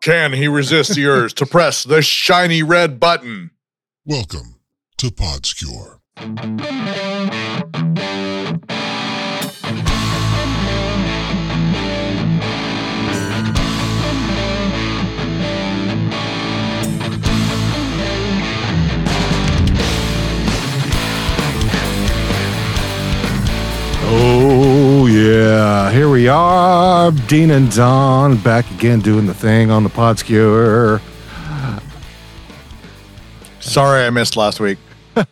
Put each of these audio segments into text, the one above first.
Can he resist the urge to press the shiny red button? Welcome to Podscure. Yeah. Here we are, Dean and Don, back again doing the thing on the Podscure. Sorry, I missed last week.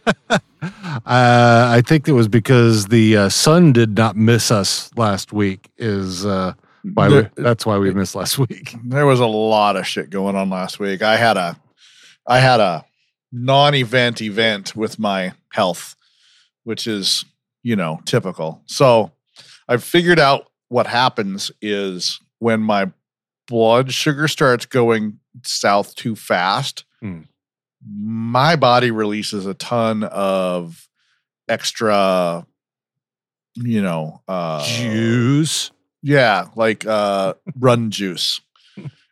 Uh, I think it was because the uh, sun did not miss us last week. Is uh, why we, that's why we missed last week. There was a lot of shit going on last week. I had a, I had a non-event event with my health, which is you know typical. So I figured out what happens is when my blood sugar starts going south too fast, Hmm. my body releases a ton of extra, you know, uh, Juice. yeah, like uh run juice.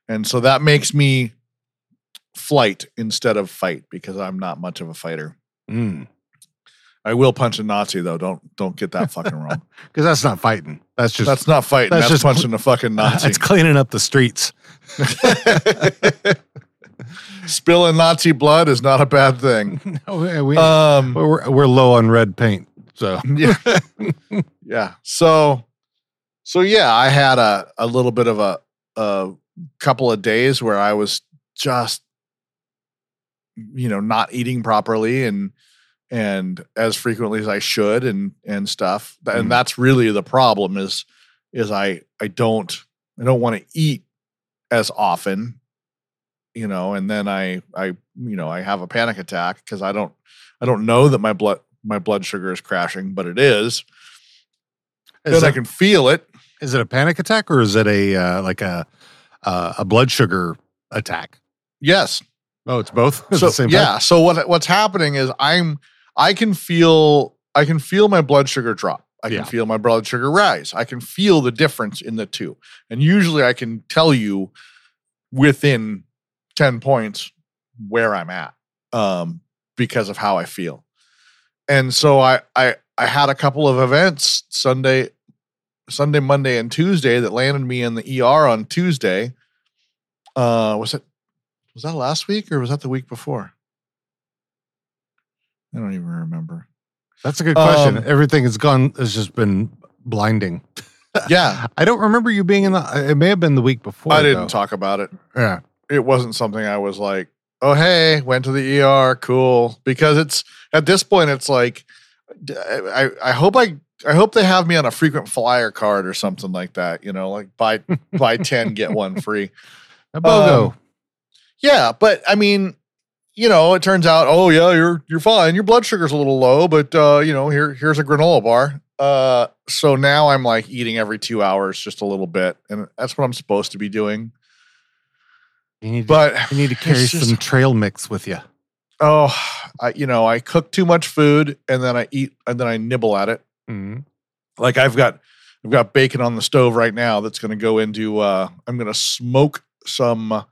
And so that makes me flight instead of fight because I'm not much of a fighter. Mm. I will punch a Nazi though. Don't don't get that fucking wrong. Because that's not fighting. That's just That's not fighting. that's That's, just- punching a fucking Nazi. It's cleaning up the streets. Spilling Nazi blood is not a bad thing. No, we, Um we're, we're low on red paint. So yeah. yeah. So so yeah, I had a a little bit of a a couple of days where I was just you know not eating properly and and as frequently as I should and and stuff. And that's really the problem is is I I don't I don't want to eat as often you know and then I I you know I have a panic attack because I don't I don't know that my blood my blood sugar is crashing, but it is. and I can feel it. is it a panic attack or is it a uh, like a uh, a blood sugar attack? Yes. Oh, it's both. At so the same time? yeah. So what what's happening is I'm I can feel I can feel my blood sugar drop. I can Yeah. feel my blood sugar rise. I can feel the difference in the two. And usually I can tell you within 10 points where I'm at um because of how I feel. And so I I I had a couple of events Sunday Sunday, Monday, and Tuesday that landed me in the ER on Tuesday. Uh was it was that last week or was that the week before? I don't even remember. That's a good question. Um, Everything has gone has just been blinding. Yeah, I don't remember you being in the. It may have been the week before. I didn't though. talk about it. Yeah. It wasn't something I was like, "Oh, hey, went to the ER, cool." Because it's at this point, it's like, I I hope I I hope they have me on a frequent flyer card or something like that. You know, like buy buy ten get one free. A BOGO. Um, Yeah, but I mean, you know, it turns out, oh yeah, you're you're fine. Your blood sugar's a little low, but uh, you know, here here's a granola bar. Uh, so now I'm like eating every two hours, just a little bit, and that's what I'm supposed to be doing. you need. But to, you need to carry just- some trail mix with you. oh, I you know, I cook too much food, and then I eat, and then I nibble at it. Mm-hmm. Like I've got I've got bacon on the stove right now that's going to go into. uh I'm going to smoke some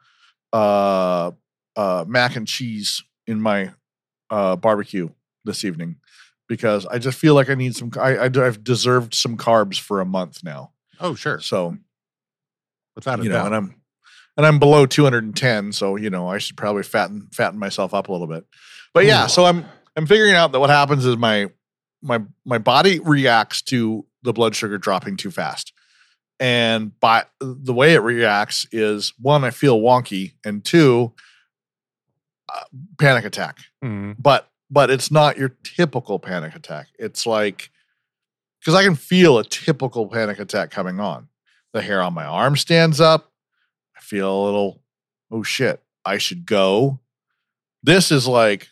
uh uh mac and cheese in my uh barbecue this evening because I just feel like I need some. I, I I've deserved some carbs for a month now. Oh, sure. So Without you know, doubt. and I'm and I'm below 210, so you know I should probably fatten fatten myself up a little bit. But yeah, Ooh. so I'm I'm figuring out that what happens is my my my body reacts to the blood sugar dropping too fast, and by the way it reacts is one I feel wonky, and two uh, panic attack. Mhm. But but it's not your typical panic attack. It's like because I can feel a typical panic attack coming on. The hair on my arm stands up. I feel a little, oh shit, I should go. This is like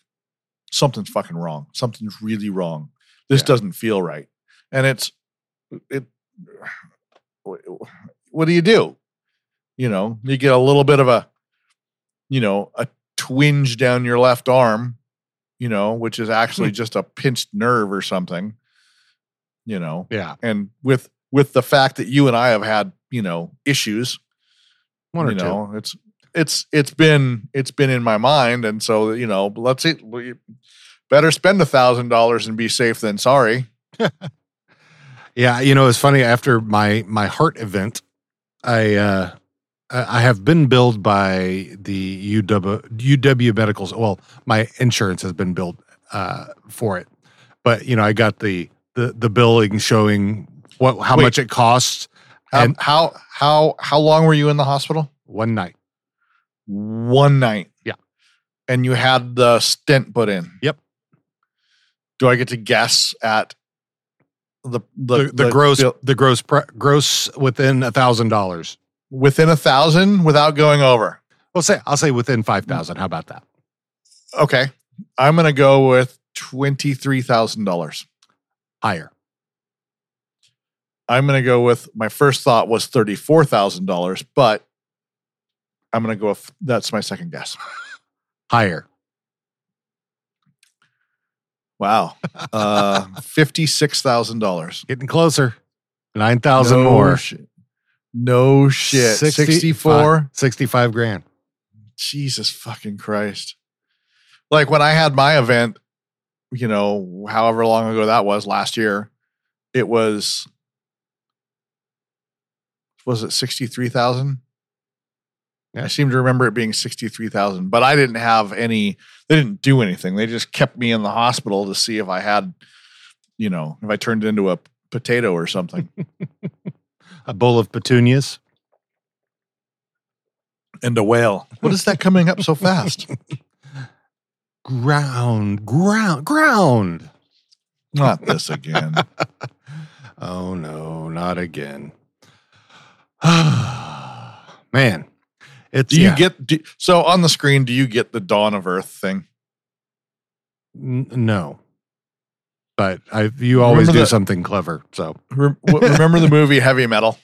something's fucking wrong. Something's really wrong. This Yeah. doesn't feel right. And it's it what do you do? You know, you get a little bit of a you know, a twinge down your left arm, you know, which is actually just a pinched nerve or something. You know, Yeah. and with with the fact that you and I have had, you know, issues, One or you two. it's it's it's been it's been in my mind, and so you know, let's see. we Better spend a thousand dollars and be safe than sorry. Yeah, you know, it's funny. After my my heart event, I uh, I have been billed by the UW UW Medicals. Well, my insurance has been billed uh, for it, but you know, I got the the the billing showing what how Wait. much it costs And- how how how long were you in the hospital? one night. One night. Yeah. And you had the stent put in. Yep. Do I get to guess at the the, The, the, gross bill- the gross gross within a thousand dollars. Within a thousand without going over? Well, say I'll say within five thousand. How about that? Okay. I'm gonna go with twenty three thousand dollars. Higher. I'm gonna go with my first thought was thirty four thousand dollars, but I'm gonna go with that's my second guess. Higher. Wow. Uh fifty six thousand dollars. Getting closer. Nine thousand more. Shit. No shit. 60 64. 65 grand. Jesus fucking Christ. Like when I had my event, you know, however long ago that was last year, it was was it 63,000? Yeah. I seem to remember it being 63,000, but I didn't have any they didn't do anything. They just kept me in the hospital to see if I had you know, if I turned into a potato or something. A bowl of petunias. and a whale. What is that coming up so fast? Ground, ground, ground. Not this again. Oh no, not again. Man, it's Do you yeah. get do, so on the screen? Do you get the Dawn of Earth thing? N- no, but I you always Remember do the- something clever. So Re- remember the movie Heavy Metal?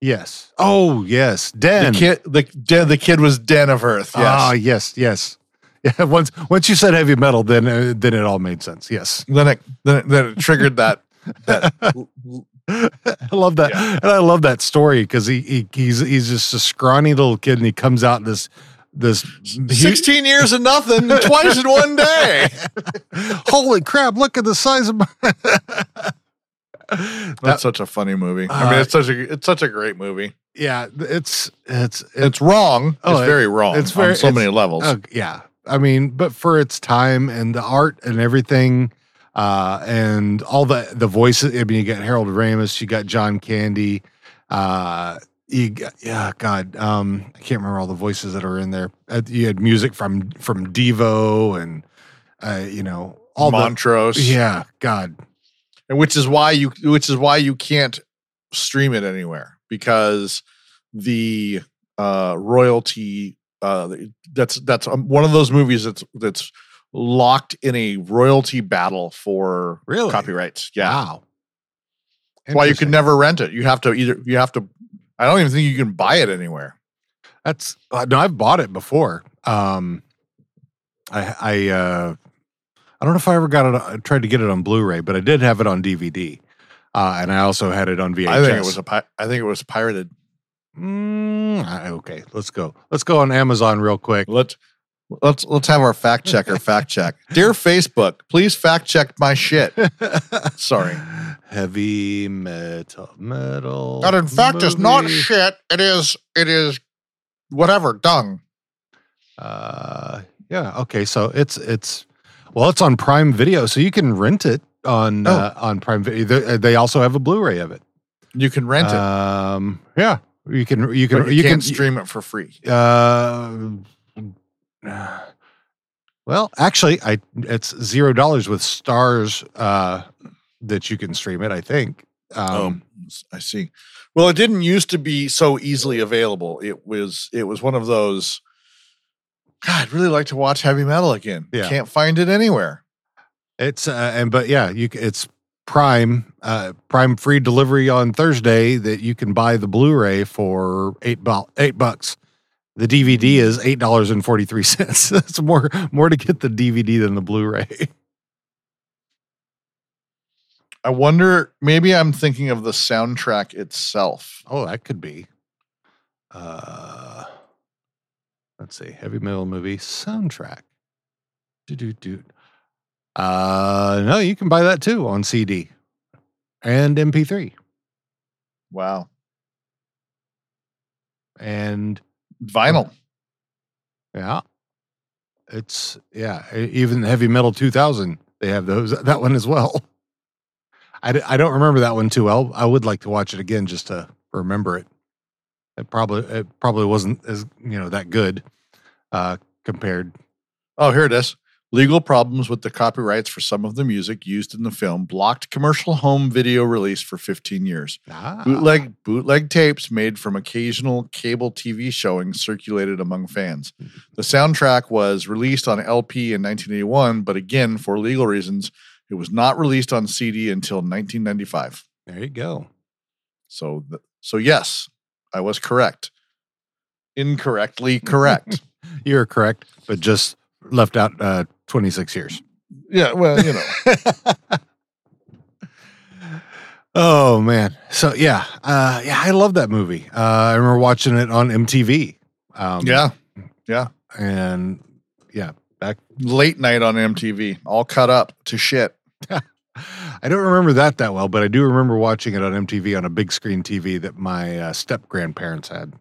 yes. Oh yes, Den. The kid, the the kid was Den of Earth. Yes. Ah yes, yes. Yeah. Once once you said heavy metal, then uh, then it all made sense. Yes. then it then it, then it triggered that. that I love that, Yeah. and I love that story because he, he he's he's just a scrawny little kid, and he comes out in this this huge- Sixteen years of nothing, twice in one day. Holy crap! Look at the size of my. That's such a funny movie. I mean, Uh, it's such a it's such a great movie. yeah, it's it's it's It's wrong. Oh, it's it- very wrong. it's very- on so many levels. uh, yeah. I mean, but for its time and the art and everything, uh, and all the the voices. I mean, you got Harold Ramis, you got John Candy, uh, you got, yeah, God, um, I can't remember all the voices that are in there. Uh, you had music from from Devo and uh, you know all Montrose. the yeah, God, and which is why you which is why you can't stream it anywhere because the uh royalty uh that's that's um, one of those movies that's that's locked in a royalty battle for Really? copyrights yeah wow. why you can never rent it you have to either you have to i don't even think you can buy it anywhere That's uh, no, I've bought it before. Um, I I uh, I don't know if I ever got it. I tried to get it on Blu-ray, but I did have it on DVD, uh, and I also had it on VHS. i think it was a pi- i think it was pirated Mm, okay, let's go. Let's go on Amazon real quick. let's let's let's have our fact checker fact check dear facebook please fact check my shit Sorry. Heavy metal, metal. That in fact is not movie. shit. It is it is whatever dung. Uh, yeah. Okay. So it's it's well, it's on Prime Video, so you can rent it on Oh. uh, on Prime Video. They, they also have a Blu-ray of it. You can rent it. Um, yeah, you can you can but you, you, can't can stream it for free. Uh, well, actually, I it's zero dollars with stars uh, that you can stream it. I think. Um, oh, I see. Well, it didn't used to be so easily available. It was it was one of those. God, I'd really like to watch heavy metal again. Yeah. Can't find it anywhere. It's uh, and but yeah, you it's Prime uh, Prime free delivery on Thursday that you can buy the Blu-ray for eight bu- eight bucks. The DVD is eight dollars and forty three cents. That's more more to get the DVD than the Blu-ray. I wonder. Maybe I'm thinking of the soundtrack itself. Oh, that could be. Uh, let's see, heavy metal movie soundtrack. Do do do. Uh, no, you can buy that too on CD and MP3 Wow. and Vinyl. yeah, it's yeah. Even heavy metal 2000, they have those that one as well. I, d- I don't remember that one too well. I would like to watch it again just to remember it. It probably it probably wasn't as you know that good uh, compared. Oh, here it is. Legal problems with the copyrights for some of the music used in the film blocked commercial home video release for 15 years. Ah, Bootleg bootleg tapes made from occasional cable TV showings circulated among fans. The soundtrack was released on LP in 1981, but again, for legal reasons, it was not released on CD until 1995. There you go. So, th- so yes, I was correct. Incorrectly correct. You're correct, but just left out uh, 26 years. yeah, well, you know. Oh man. So yeah, uh, yeah, I love that movie. Uh, I remember watching it on MTV. Um, yeah, Yeah. and yeah, back. late night on MTV, all cut up to shit. I don't remember that that well, but I do remember watching it on MTV on a big screen TV that my uh, step grandparents had.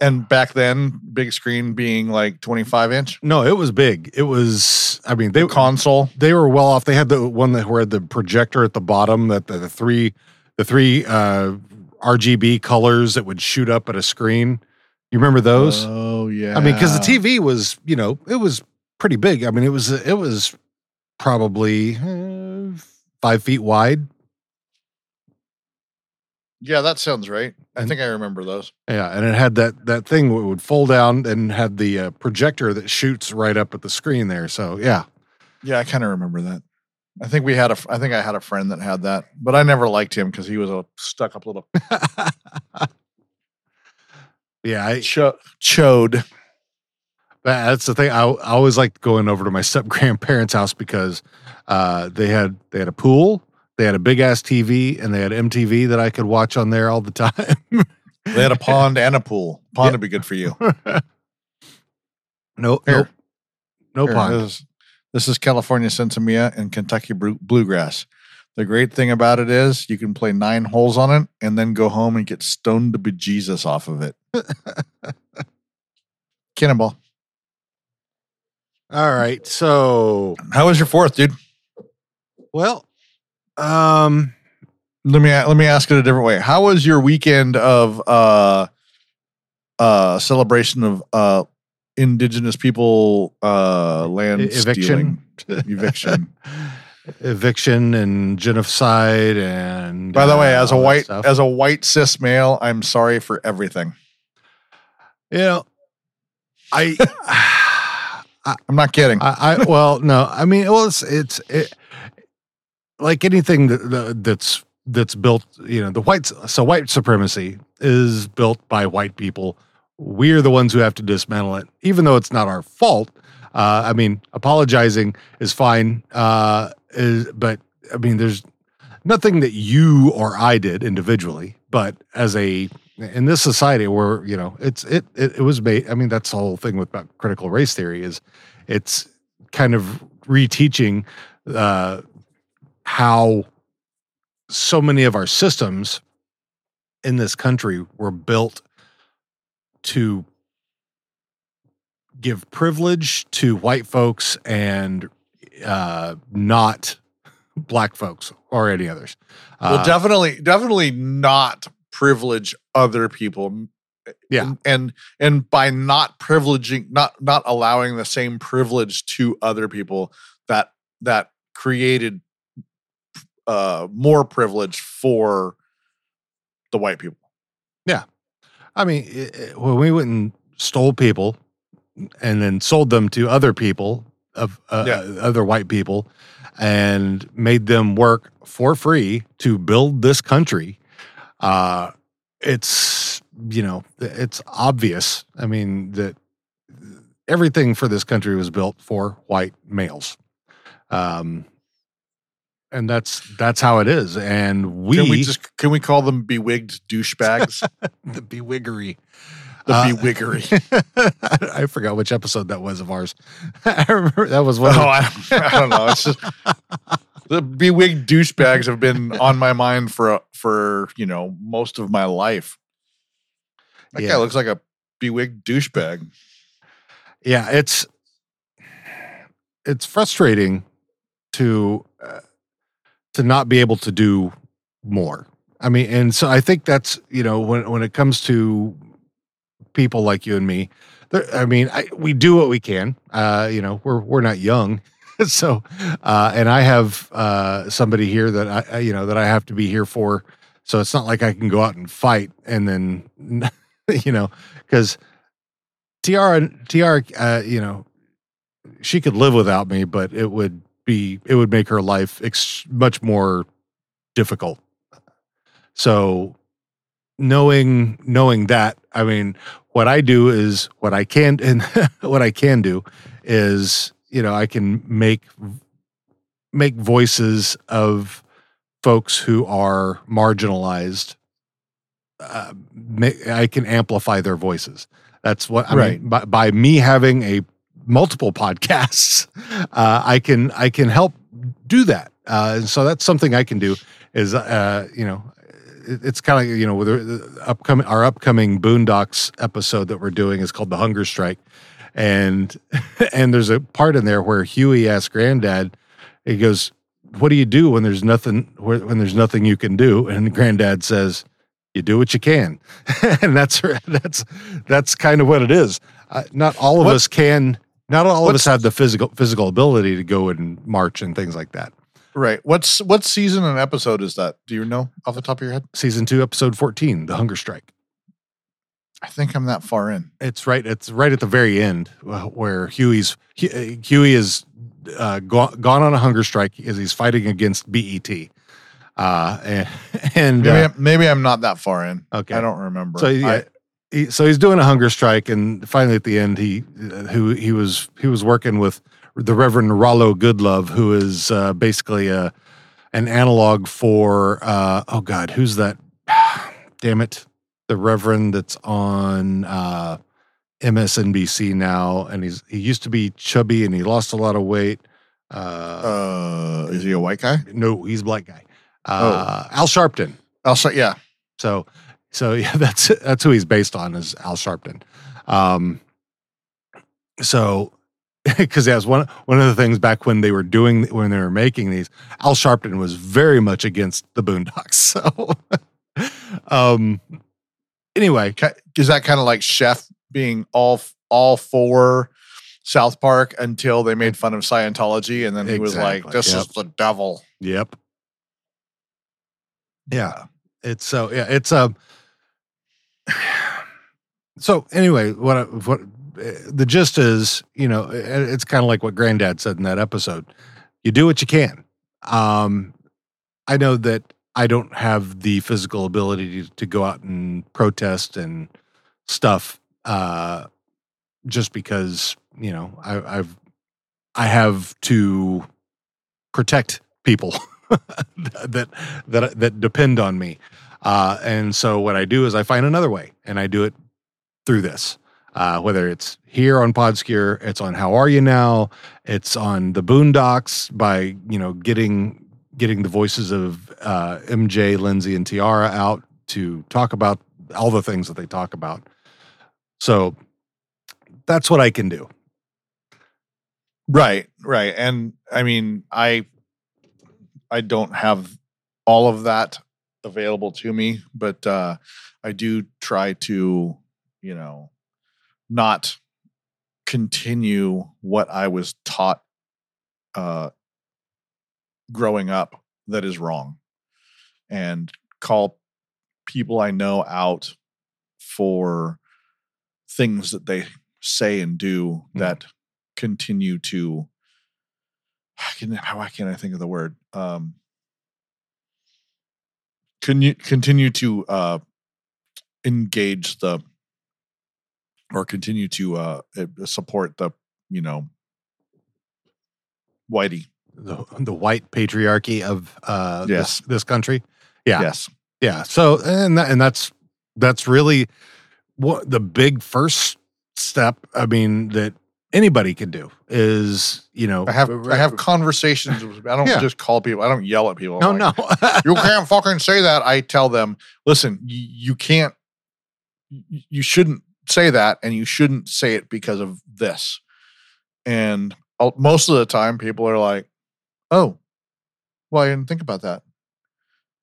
And back then, big screen being like 25 inch No, it was big. It was. I mean, they console. they were well off. They had the one that had the projector at the bottom that the, the three the three uh, RGB colors that would shoot up at a screen. You remember those? Oh yeah. I mean, because the TV was, you know, it was pretty big. I mean, it was it was probably uh, five feet wide. Yeah, that sounds right. I think I remember those. Yeah, and it had that that thing that would fold down and had the uh, projector that shoots right up at the screen there. So yeah, Yeah, I kind of remember that. I think we had a. I think I had a friend that had that, but I never liked him because he was a stuck up little yeah. I, cho- chode. That's the thing. I, I always liked going over to my step grandparents' house because uh, they had they had a pool, they had a big ass TV, and they had MTV that I could watch on there all the time. They had a pond and a pool. Pond would be good for you. no, no, no Here, pond. This is, this is California Sinsemilla and Kentucky Bluegrass. The great thing about it is you can play nine holes on it and then go home and get stoned to bejesus off of it. Cannonball. All right, so How was your fourth, dude? well, um, Let me let me ask it a different way. How was your weekend of uh uh celebration of uh indigenous people uh land E- eviction, stealing? eviction. eviction, and genocide, and By the way, uh, as a white as a white cis male, I'm sorry for everything. you know, I. I'm not kidding. I, I well, no, I mean, well, it's it's it, like anything that, that that's that's built. You know, the white so white supremacy is built by white people. We're the ones who have to dismantle it, even though it's not our fault. Uh, I mean, apologizing is fine, uh, is, but I mean, there's nothing that you or I did individually, but as a in this society where you know it's it it, it was made. I mean, that's the whole thing with about critical race theory is it's kind of reteaching uh, how so many of our systems in this country were built to give privilege to white folks and uh, not black folks or any others. well, Uh, definitely, definitely not privilege other people. Yeah. and, and and by not privileging, not not allowing the same privilege to other people that that created uh more privilege for the white people. Yeah, I mean, i- i- when we went and stole people and then sold them to other people of uh, Yeah. uh, other white people and made them work for free to build this country, uh, it's you know it's obvious. I mean that everything for this country was built for white males. Um, and that's that's how it is. And we, can we just can we call them bewigged douchebags? the bewiggery. The Uh, bewiggery. I forgot which episode that was of ours. I remember that was one. Oh, I, I don't know. It's just the bewigged douchebags have been on my mind for for you know most of my life. That Yeah. guy looks like a bewigged douchebag. yeah it's it's frustrating to uh, to not be able to do more. I mean and so i think that's you know when when it comes to people like you and me there, i mean I, we do what we can. Uh you know we're we're not young. So uh and i have uh somebody here that i you know that i have to be here for. So it's not like i can go out and fight and then you know because Tiara, Tiara, uh, you know, she could live without me, but it would be, it would make her life ex- much more difficult. So, knowing knowing that, I mean, what I do is what I can, and what I can do is, you know, I can make make voices of folks who are marginalized. Uh, I can amplify their voices. That's what I Right. mean. By, by me having a multiple podcasts, uh, I can I can help do that. Uh, and so that's something I can do. Is uh, you know, it- it's kind of you know with upcoming our upcoming Boondocks episode that we're doing is called the Hunger Strike, and and there's a part in there where Huey asks Granddad, he goes, "What do you do when there's nothing when there's nothing you can do?" And Granddad says, "You do what you can," and that's that's that's kind of what it is. Uh, not all of What- us can. Not all of us have the physical physical ability to go and march and things like that. Right. What's what season and episode is that? Do you know off the top of your head? Season two, episode fourteen, the hunger strike. I think I'm that far in. It's right. It's right at the very end uh, where Huey's uh, Huey is uh, gone, gone on a hunger strike as he's fighting against BET. Uh, and and Maybe, uh, I'm, maybe I'm not that far in. okay, I don't remember. So yeah, I- he, so he's doing a hunger strike, and finally at the end, he uh, who he was he was working with the Reverend Rollo Goodlove, who is uh, basically a an analog for uh, oh god, who's that? Damn it, the Reverend that's on uh, MSNBC now, and he's he used to be chubby and he lost a lot of weight. Uh, uh, is he a white guy? no, he's a black guy. Uh, Al Sharpton. I'll yeah. So, so yeah, that's that's who he's based on is Al Sharpton. Um, so, because that was one one of the things back when they were doing when they were making these, Al Sharpton was very much against the Boondocks. So, um, anyway, Is that kind of like Chef being all all for South Park until they made fun of Scientology, and then he was like, "This yep. is the devil." yep, yeah, it's so yeah, it's um. So anyway, what what uh, the gist is, you know, it's kind of like what Granddad said in that episode. You do what you can. Um, I know that I don't have the physical ability to, to go out and protest and stuff, uh, just because you know I, I've I have to protect people that that that depend on me. Uh, and so what I do is I find another way, and I do it through this. Uh, whether it's here on Podskier, it's on How Are You Now, it's on the Boondocks by you know getting getting the voices of uh, MJ, Lindsay, and Tiara out to talk about all the things that they talk about. So that's what I can do. Right, right. And I mean, I I don't have all of that available to me, but uh I do try to, you know, not continue what I was taught uh growing up that is wrong and call people I know out for things that they say and do Mhm. that continue to I can how can't I think of the word? Um can you continue to uh engage the or continue to uh uh, support the you know whitey The, the white patriarchy of uh, Yes. this, this country. Yeah. yes Yeah. So and that, and that's that's really what the big first step, I mean, that anybody can do is, you know, I have I have conversations. With, I don't Yeah. just call people. I don't yell at people. no, I'm like, no. you can't fucking say that. I tell them, listen, you, you can't, you, you shouldn't say that, and you shouldn't say it because of this. And I'll- most of the time, people are like, "Oh, well, I didn't think about that."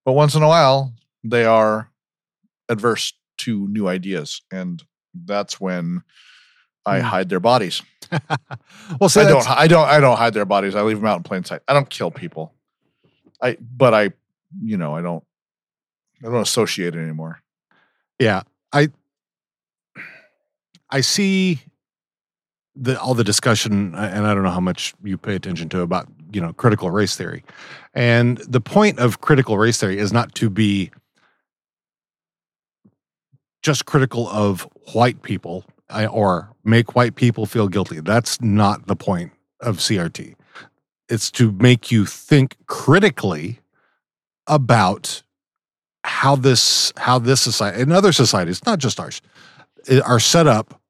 But once in a while, they are adverse to new ideas, and that's when I Hmm. hide their bodies. well, so I don't. I don't. I don't hide their bodies. I leave them out in plain sight. I don't kill people. I. But I. You know. I don't. I don't associate it anymore. Yeah, I I see the all the discussion, and I don't know how much you pay attention to about you know critical race theory, and the point of critical race theory is not to be just critical of white people or make white people feel guilty. That's not the point of CRT. It's to make you think critically about how this how this society and other societies, not just ours, eh, are set up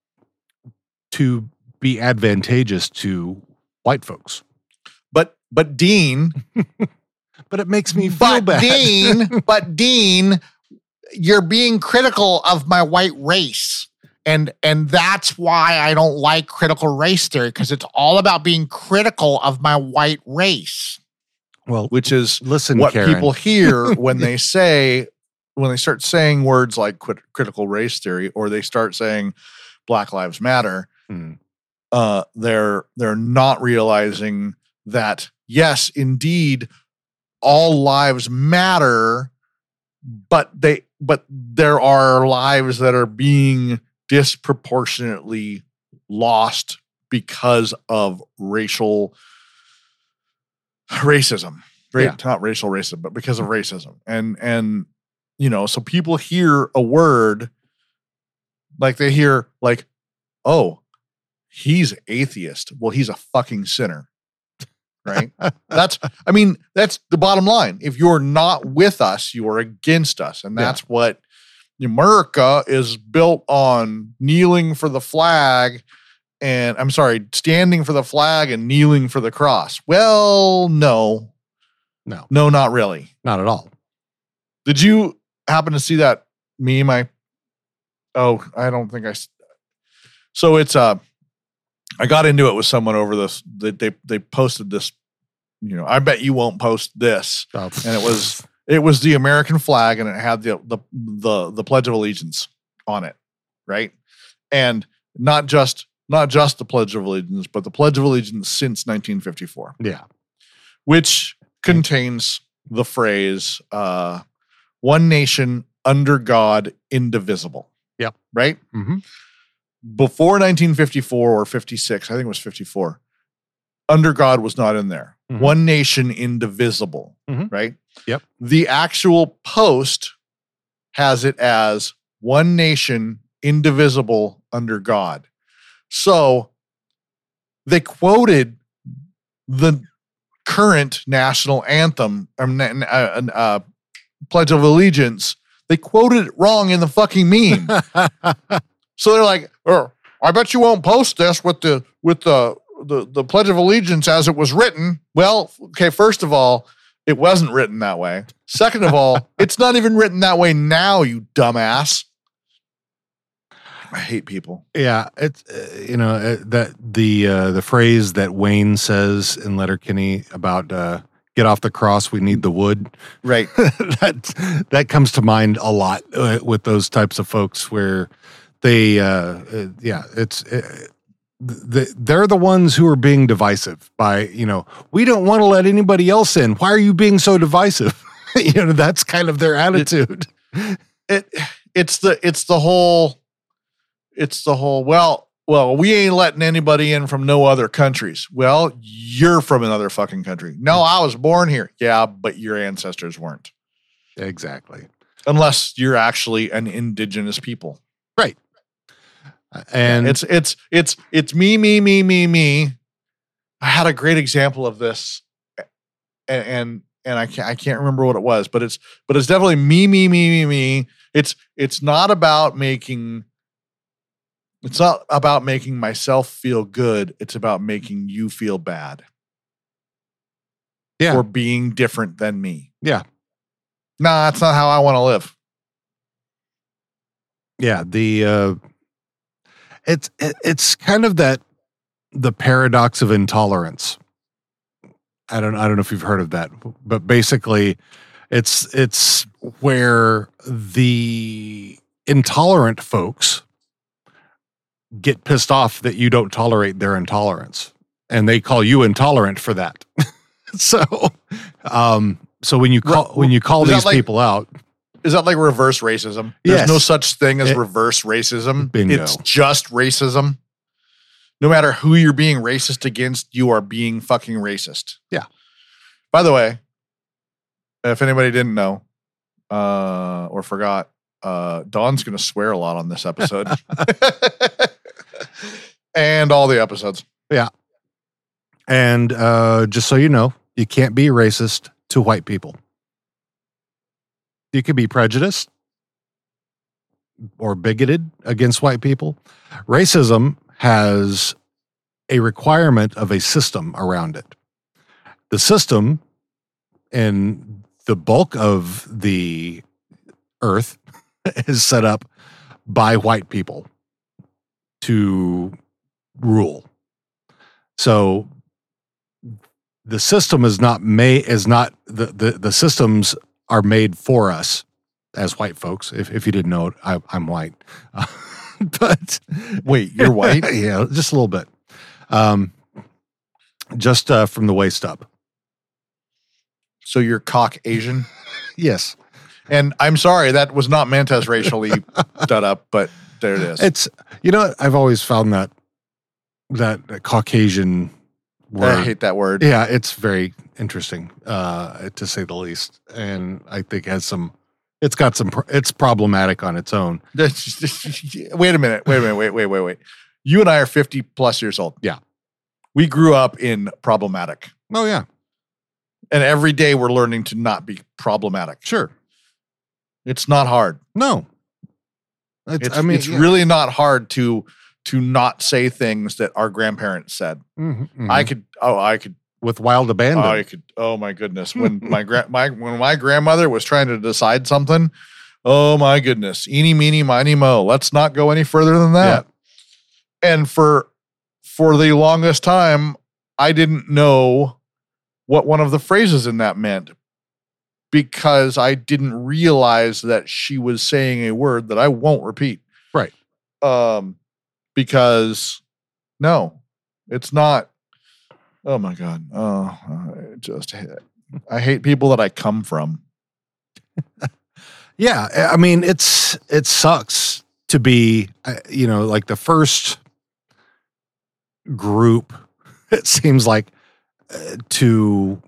to be advantageous to white folks. But but Dean. But it makes me feel but bad. Dean. but Dean, you're being critical of my white race. And and that's why I don't like critical race theory because it's all about being critical of my white race, well, which is listen, what Karen. people hear when they say when they start saying words like crit- critical race theory or they start saying black lives matter Hmm. uh they're they're not realizing that yes indeed all lives matter but they but there are lives that are being disproportionately lost because of racial racism. Right Yeah. not racial racism but because of mm-hmm. racism. And and you know so people hear a word like they hear like oh he's atheist. Well he's a fucking sinner right? That's i mean that's the bottom line. If you're not with us you are against us. And Yeah. that's what america is built on kneeling for the flag and i'm sorry standing for the flag and kneeling for the cross. Well no. No, no not really. Not at all. did you happen to see that meme? I oh i don't think I so it's uh i got into it with someone over this they they, they posted this you know i bet you won't post this. Oh, and it was it was the American flag and it had the the the the Pledge of Allegiance on it, right? And not just not just the Pledge of Allegiance, but the Pledge of Allegiance since 1954, yeah, which contains the phrase uh, "One nation under God, indivisible." Yeah, Right hmm before 1954 or 56, I think it was 54. Under God was not in there. Mhm. One nation indivisible, Mhm. right? Yep. The actual post has it as one nation indivisible under God. So they quoted the current national anthem, um, na- uh, uh, Pledge of Allegiance. They quoted it wrong in the fucking meme. So they're like, oh, I bet you won't post this with the with the, the the Pledge of Allegiance as it was written. Well, okay, first of all, it wasn't written that way. Second of all, it's not even written that way now, you dumbass. I hate people. yeah. It's uh, you know uh, that the uh, the phrase that Wayne says in Letterkenny about uh, "get off the cross, we need the wood." Right. that that comes to mind a lot uh, with those types of folks where they uh, uh yeah it's uh, the, they're the ones who are being divisive by you know we don't want to let anybody else in why are you being so divisive you know that's kind of their attitude It it's the it's the whole it's the whole well well we ain't letting anybody in from no other countries. Well, you're from another fucking country. No, I was born here. Yeah, but your ancestors weren't. exactly unless you're actually an indigenous people. And it's it's it's it's me me me me me. I had a great example of this, and and, and I can't I can't remember what it was, but it's but it's definitely me me me me me. It's it's not about making It's not about making myself feel good. It's about making you feel bad Yeah. for being different than me. Yeah. Nah, that's not how I want to live. yeah the uh it's it's kind of that the paradox of intolerance i don't i don't know if you've heard of that but basically it's it's where the intolerant folks get pissed off that you don't tolerate their intolerance and they call you intolerant for that so um so when you call Right. when you call these like- people out Is that like reverse racism? There's Yes. no such thing as It- reverse racism. Bingo. It's just racism. No matter who you're being racist against, you are being fucking racist. Yeah. By the way, if anybody didn't know uh, or forgot, uh, Don's going to swear a lot on this episode and all the episodes. Yeah. And uh, just so you know, you can't be racist to white people. You could be prejudiced or bigoted against white people. Racism has a requirement of a system around it. The system in the bulk of the earth is set up by white people to rule. So the system is not made is not the, the the systems are made for us as white folks. If if you didn't know it, I, I'm white, but Wait, you're white? yeah, just a little bit. Um, just uh, from the waist up. so you're cock Asian? Yes, And I'm sorry, that was not meant as racially done up, but there it is. it's you know I've always found that that Caucasian word. I hate that word. Yeah, it's very interesting, uh, to say the least, and I think has some. It's got some. It's problematic on its own. wait a minute. Wait a minute. Wait, wait, wait, wait. You and I are 50 plus years old. Yeah. We grew up in problematic. Oh yeah, And every day we're learning to not be problematic. sure. It's not hard. No, it's, It's, I mean, it's yeah. really not hard to to not say things that our grandparents said. Mhm, mhm. I could oh I could with wild abandon. I could oh my goodness. When my gra- my when my grandmother was trying to decide something, oh my goodness. Eeny meeny miny mo. Let's not go any further than that. And for for the longest time, I didn't know what one of the phrases in that meant because I didn't realize that she was saying a word that I won't repeat. Right. Um because no, it's not Oh my god. Oh, I just hate I hate people that I come from. Yeah, I mean it's it sucks to be you know like the first group it seems like uh, to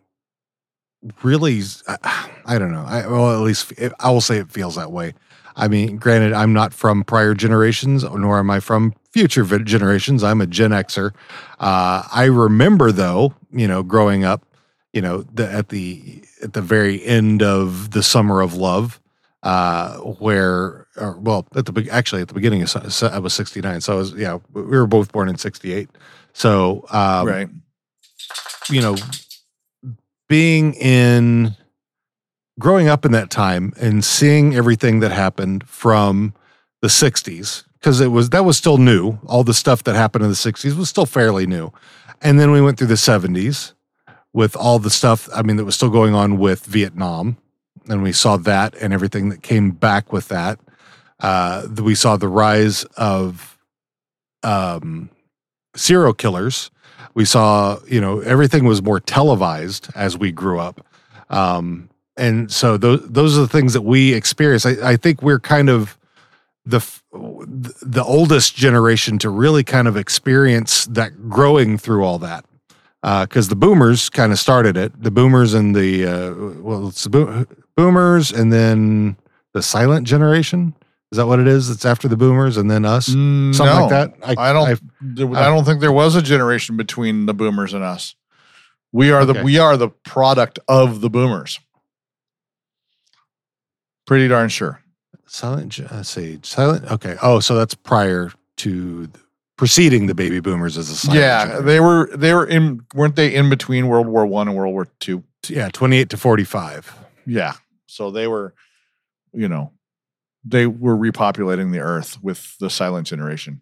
really I, I don't know. I well at least it, I will say it feels that way. I mean, granted I'm not from prior generations nor am I from future generations. I'm a Gen Xer. Uh I remember though, you know, growing up, you know, the, at the at the very end of the summer of love uh, where, or, well, at the actually at the beginning of I was sixty nine, so I was yeah, we were both born in sixty eight. So um, right. you know, being in, growing up in that time and seeing everything that happened from the '60s, because it was that was still new. All the stuff that happened in the '60s was still fairly new, and then we went through the '70s with all the stuff. I mean, that was still going on with Vietnam, and we saw that and everything that came back with that. Uh, we saw the rise of um, serial killers. We saw, you know, everything was more televised as we grew up. Um, and so those those are the things that we experience. I, I think we're kind of the the oldest generation to really kind of experience that growing through all that because the boomers kind of started it. The boomers and the uh, well, it's the bo- boomers and then the silent generation. Is that what it is? It's after the boomers and then us, something no, like that. I don't. there- I don't think there was a generation between the boomers and us. We are the we are the product of the boomers. Pretty darn sure. Silent. ge- Let's see, silent. Okay. Oh, so that's prior to preceding the baby boomers as a silent yeah, generation. they were they were in weren't they in between World War One and World War Two? yeah, 28 to 45. Yeah, so they were, you know, they were repopulating the Earth with the Silent Generation.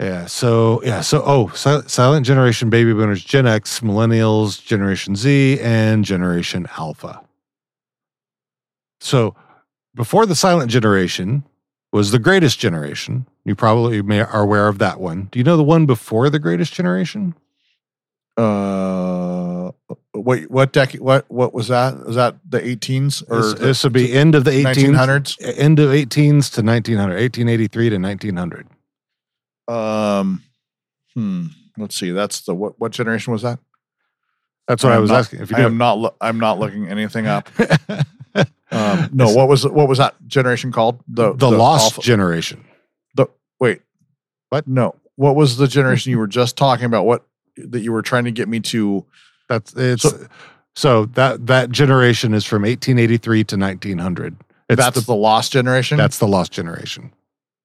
Yeah. So yeah. So oh, sil- silent generation baby boomers, Gen X, millennials, Generation Z, and Generation Alpha. So before the silent generation was the greatest generation. You probably may are aware of that one. Do you know the one before the greatest generation? Uh, wait, what decade? What what was that? Was that the 18s or This, this would be end of the 1800s, 1900s? end of 18s to 1900, 1883 to 1900. Um, hmm. Let's see. That's the what? What generation was that? That's what I, am was not- asking. If you I am not. I'm not looking anything up. Um, no. What was what was that generation called? the, the lost alpha- generation. Wait. What? No. What was the generation you were just talking about? What that you were trying to get me to? That's it's So- so, that that generation is from 1883 to 1900. It's that's the, the, lost generation. that's the lost generation.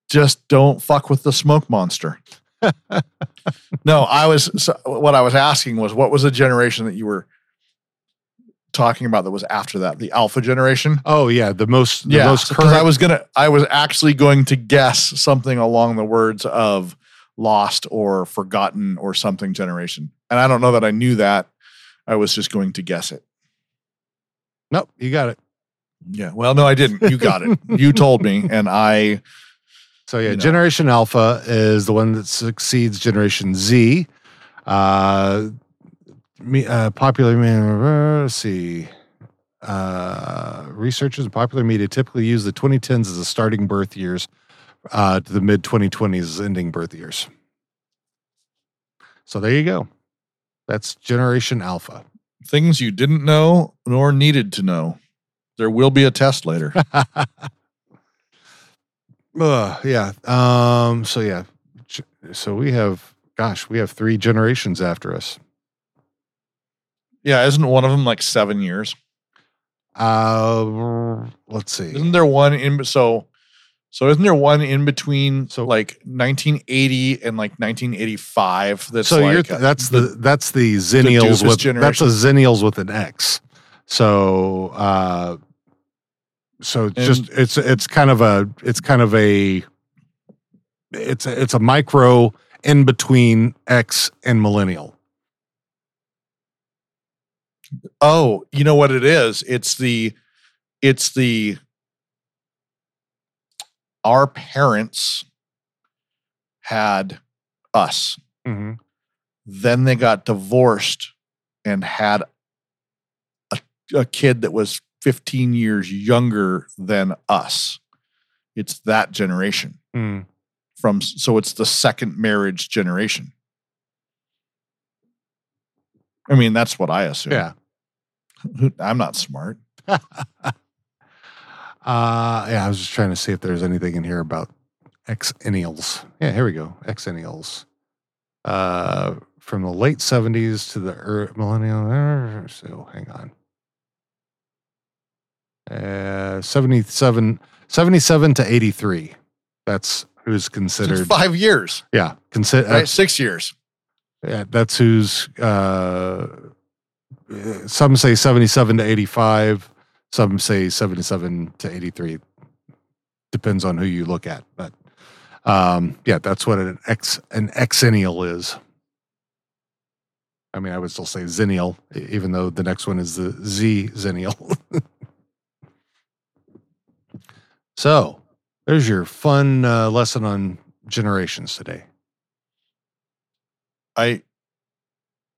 just don't fuck with the smoke monster. no, I was so what I was asking was what was the generation that you were talking about that was after that? The alpha generation? Oh yeah, the most the yeah, most current. I was gonna I was actually going to guess something along the words of lost or forgotten or something generation. And I don't know that I knew that. I was just going to guess it. nope, you got it. Yeah. Well, no, I didn't. You got it. you told me, and I So yeah, You know. Generation Alpha is the one that succeeds Generation Z. Uh, me, uh, popular media. Let's see. Uh, researchers and popular media typically use the 2010s as the starting birth years uh, to the mid 2020s as ending birth years. So there you go. That's Generation Alpha. things you didn't know nor needed to know. There will be a test later. Uh, yeah. Um. So yeah. So we have, gosh, we have three generations after us. Yeah, isn't one of them like seven years? Uh, let's see. Isn't there one in so so isn't there one in between So- like 1980 and like 1985 that's so you're like th- uh, that's the, that's the zennials with generation. that's a zennials with an X. So uh, so it's just it's it's kind of a it's kind of a it's a, it's a micro in between X and millennial. Oh, you know what it is? It's the it's the our parents had us. Mm-hmm. Then they got divorced and had a, a kid that was 15 years younger than us. It's that generation Mm. from so it's the second marriage generation. I mean, that's what I assume. Yeah. I'm not smart. Uh, yeah, I was just trying to see if there's anything in here about exennials. Yeah, here we go. Exennials. Uh, from the late 70s to the early millennial. uh, So hang on. Uh, 77, 77 to 83. That's who's It's considered. five years, Yeah, consider. right? Six years. Yeah, that's who's. Uh, uh, some say seventy-seven to eighty-five. Some say seventy-seven to eighty-three. Depends on who you look at, but um, yeah, that's what an ex an exennial is. I mean, I would still say zennial, even though the next one is the Z zennial. so, there's your fun uh, lesson on generations today. I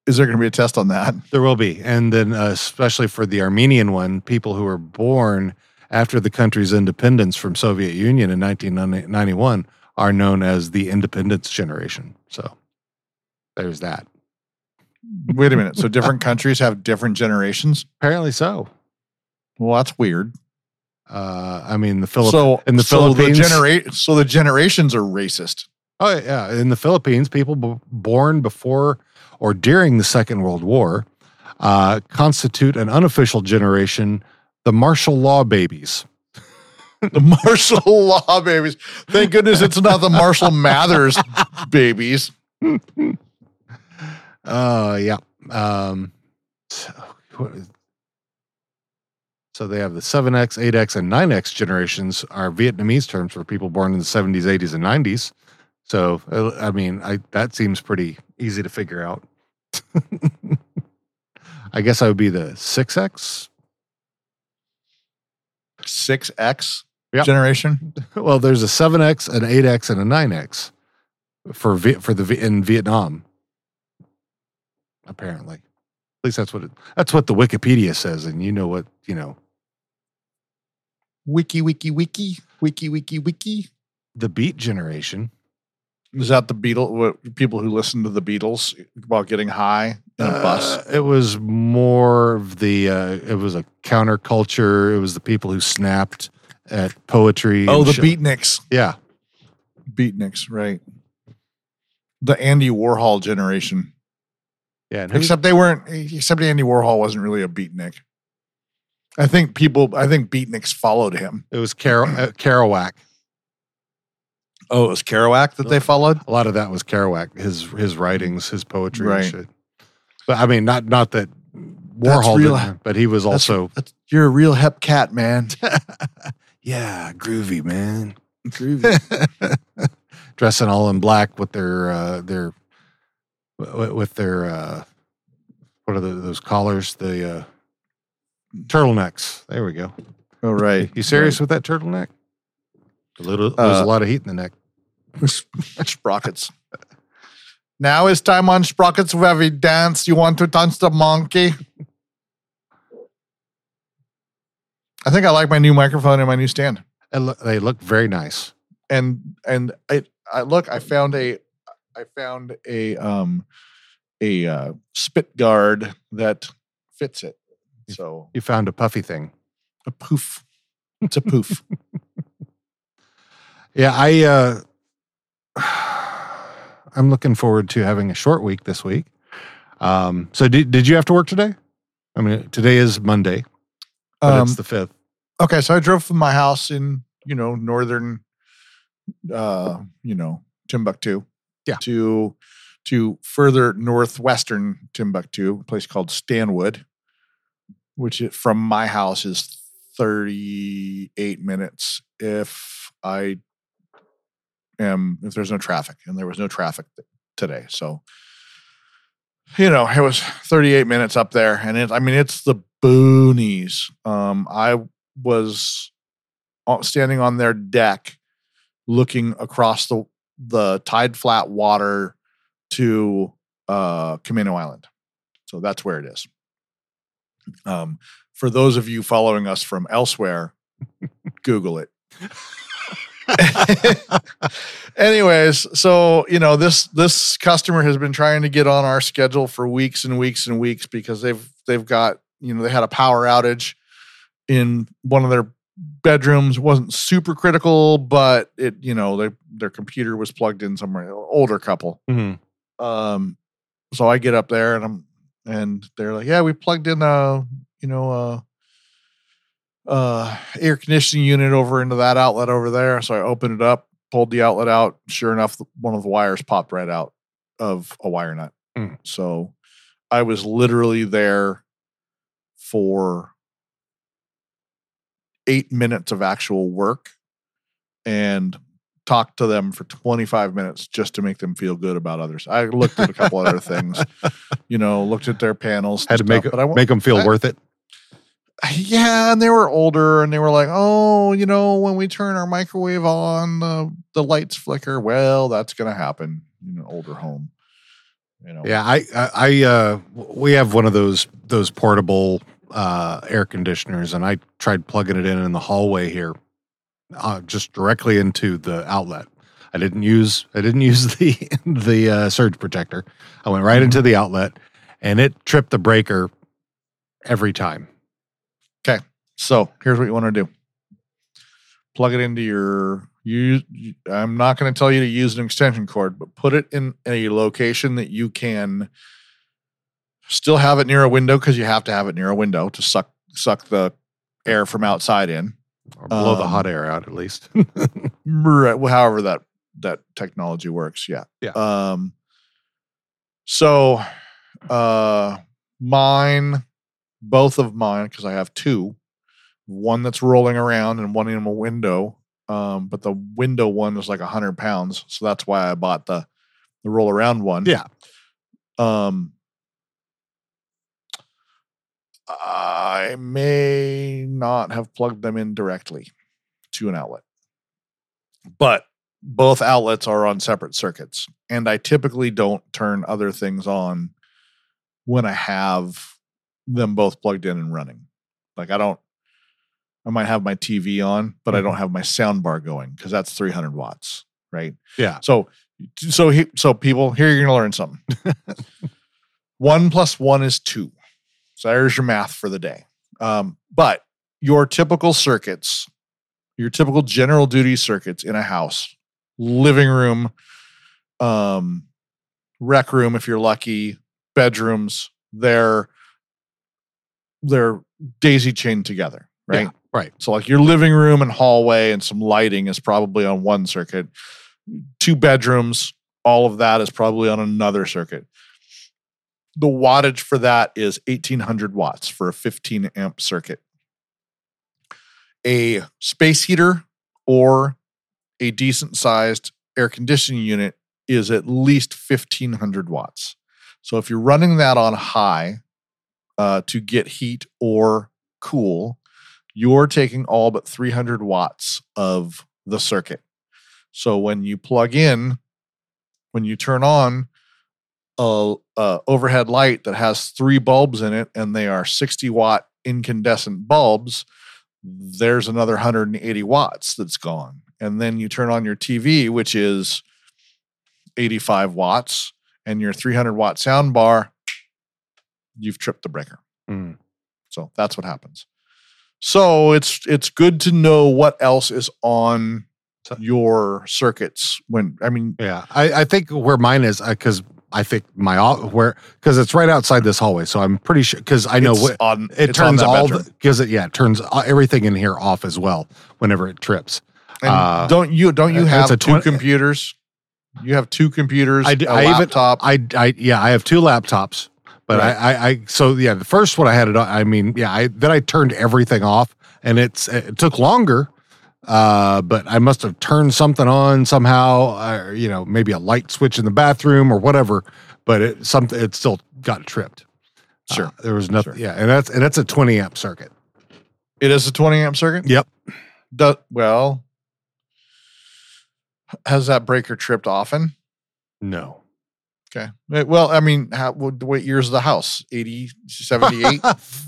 is there going to be a test on that? There will be. And then, uh, especially for the Armenian one, people who were born after the country's independence from Soviet Union in 1991 are known as the independence generation. So there's that. Wait a minute. So different countries have different generations. Apparently so. Well, that's weird. Uh, I mean, the Philippines. so in the so Philippines- the genera- so the generations are racist. Oh yeah, in the Philippines, people b- born before or during the Second World War uh, constitute an unofficial generation, the martial law babies. the martial law babies. Thank goodness it's not the Marshall Mathers babies. Oh yeah. Um, so, what is- so they have the 7X, 8X, and 9X generations are Vietnamese terms for people born in the 70s, 80s, and 90s. So uh, I mean, I that seems pretty easy to figure out. I guess I would be the 6X. 6X Yep. generation. Well, there's a 7X, an 8X, and a 9X for Vi- for the in Vietnam. Apparently, at least that's what it, that's what the Wikipedia says, and you know what you know. Wiki, wiki, wiki, wiki, wiki, wiki. The Beat generation. Is that the Beatles? What people who listen to the Beatles while getting high in a bus? Uh, it was more of the. Uh, it was a counterculture. It was the people who snapped at poetry. Oh, the shit. Beatniks. Yeah, Beatniks, right? The Andy Warhol generation. yeah. Except they weren't. Except Andy Warhol wasn't really a beatnik. I think people. I think beatniks followed him. it was Carol uh, Kerouac. Oh, it was Kerouac that they followed. a lot of that was Kerouac, his his writings, his poetry, Right. and shit. But I mean, not not that Warhol, real- didn't, but he was That's- also that's- you're a real hep cat, man. yeah, groovy man, Groovy. dressing all in black with their uh, their with their uh, what are the, those collars? The uh, turtlenecks. There we go. All right. You serious with that turtleneck? A little. There's Uh, a lot of heat in the neck. Sprockets. Now it's time on Sprockets where we dance. You want to dance the monkey? I think I like my new microphone and my new stand. And look, they look very nice. And and I I look, I found a I found a um a uh, spit guard that fits it. So You found a puffy thing. a poof. It's a poof. Yeah, I uh I'm looking forward to having a short week this week. Um so did did you have to work today? I mean today is Monday, but Um, it's the 5th. okay, so I drove from my house in, you know, northern uh, you know, Timbuktu. Yeah. To to further northwestern Timbuktu, a place called Stanwood, which from my house is 38 minutes if I am if there's no traffic and there was no traffic today. So you know, it was 38 minutes up there and it I mean it's the boonies. Um I was standing on their deck looking across the the tide flat water to uh Camano Island. So that's where it is. Um for those of you following us from elsewhere, Google it. Anyways, so you know this this customer has been trying to get on our schedule for weeks and weeks and weeks because they've they've got you know they had a power outage in one of their bedrooms. It wasn't super critical, but it you know their their computer was plugged in somewhere. Older couple. Mhm. Um, so I get up there and I'm and they're like, yeah, we plugged in a you know a uh air conditioning unit over into that outlet over there. So I opened it up, pulled the outlet out. Sure enough, one of the wires popped right out of a wire nut. Mm. So I was literally there for eight minutes of actual work and talked to them for 25 minutes just to make them feel good about others. I looked at a couple other things, you know, looked at their panels, Had to and make stuff, but I make them feel I- worth it. Yeah, and they were older, and they were like, "Oh, you know, when we turn our microwave on, the the lights flicker." Well, that's gonna happen in an older home, you know. Yeah, I I, I uh we have one of those those portable uh air conditioners and I tried plugging it in in the hallway here uh, just directly into the outlet. I didn't use I didn't use the the uh, surge protector. I went right Mhm. into the outlet and it tripped the breaker every time. So here's what you want to do: plug it into your. You, I'm not going to tell you to use an extension cord, but put it in a location that you can still have it near a window because you have to have it near a window to suck suck the air from outside in. Or blow the Um, hot air out at least. Right, well, however that that technology works yeah Yeah. um so uh mine both of mine because i have two. One that's rolling around and one in a window um but the window one is like a hundred pounds so that's why i bought the the roll around one. Yeah. um i may not have plugged them in directly to an outlet. But both outlets are on separate circuits and i typically don't turn other things on when i have them both plugged in and running. Like i don't i might have my tv on but i don't have my sound bar going because that's 300 watts right? Yeah. so so he, so people here you're gonna learn something. One plus one is two. So there's your math for the day. Um, but your typical circuits your typical general duty circuits in a house living room um rec room if you're lucky bedrooms they're they're daisy chained together right Yeah, right. so like your living room and hallway and some lighting is probably on one circuit two bedrooms all of that is probably on another circuit the wattage for that is 1800 watts for a 15 amp circuit a space heater or a decent sized air conditioning unit is at least 1500 watts. So if you're running that on high uh, to get heat or cool, you're taking all but 300 watts of the circuit. So when you plug in, when you turn on a, a overhead light that has three bulbs in it and they are 60 watt incandescent bulbs, there's another 180 watts that's gone. And then you turn on your TV, which is 85 watts, and your 300 watt sound bar, you've tripped the breaker. Mm. So that's what happens. So it's it's good to know what else is on your circuits when I mean Yeah, I, I think where mine is because I think my where because it's right outside this hallway, so I'm pretty sure because I know what on it on turns that all because it yeah it turns uh, everything in here off as well whenever it trips. And uh, don't you don't you have a two computers? You have two computers, I d- a I even- laptop. I I yeah I have two laptops, but Right. I, I I so yeah the first one I had it on. I mean yeah I then I turned everything off and it's it took longer. Uh, but I must have turned something on somehow, or you know, maybe a light switch in the bathroom or whatever. But it something it still got tripped. Sure. Uh, there was nothing. Sure. Yeah, and that's and that's a twenty amp circuit. it is a 20 amp circuit? Yep. Do, well, has that breaker tripped often? No. Okay. Well, I mean, how, what, what years of the house? 80, 78,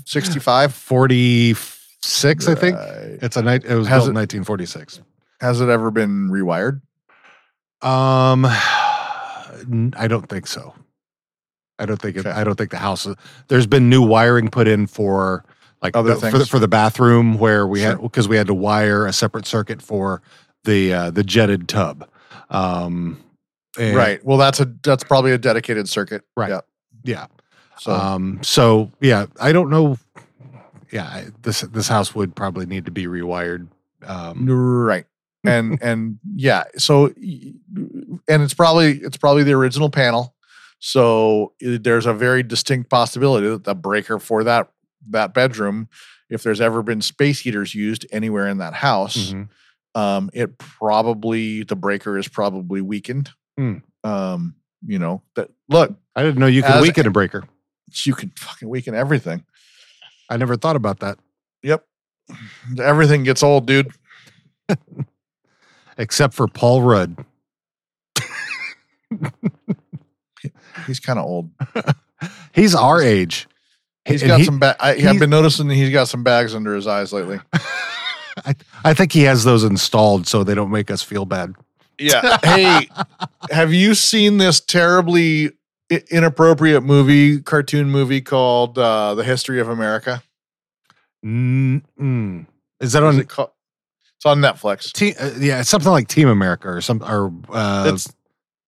65? Forty six, I think. Right. It's a night. It was Has built it- in nineteen forty six. Has it ever been rewired? Um, n- I don't think so. I don't think it, Okay. I don't think the house. There's been new wiring put in for like Other the, for, the, things? for the bathroom where we had because we had to wire a separate circuit for the uh, the jetted tub. Um, and- right. Well, that's a that's probably a dedicated circuit. Right. Yeah. Yeah. So Um. So yeah, I don't know. Yeah, I- this this house would probably need to be rewired. Um. right. And and yeah, so and it's probably it's probably the original panel. So there's a very distinct possibility that the breaker for that that bedroom, if there's ever been space heaters used anywhere in that house, mhm. um, it probably the breaker is probably weakened. Hmm. Um, you know that look, I didn't know you could weaken a breaker. you can fucking weaken everything. I never thought about that. Yep, everything gets old, dude. Except for Paul Rudd. He's kind of old. He's our age. He's And got he- some. Ba- I, I've been noticing he's got some bags under his eyes lately. I, I think he has those installed so they don't make us feel bad. Yeah. hey, have you seen this terribly inappropriate movie, cartoon movie called uh, "The History of America"? Mm-mm. Is that on? it called? It's on Netflix. Te- uh, yeah, it's something like Team America or some or uh, It's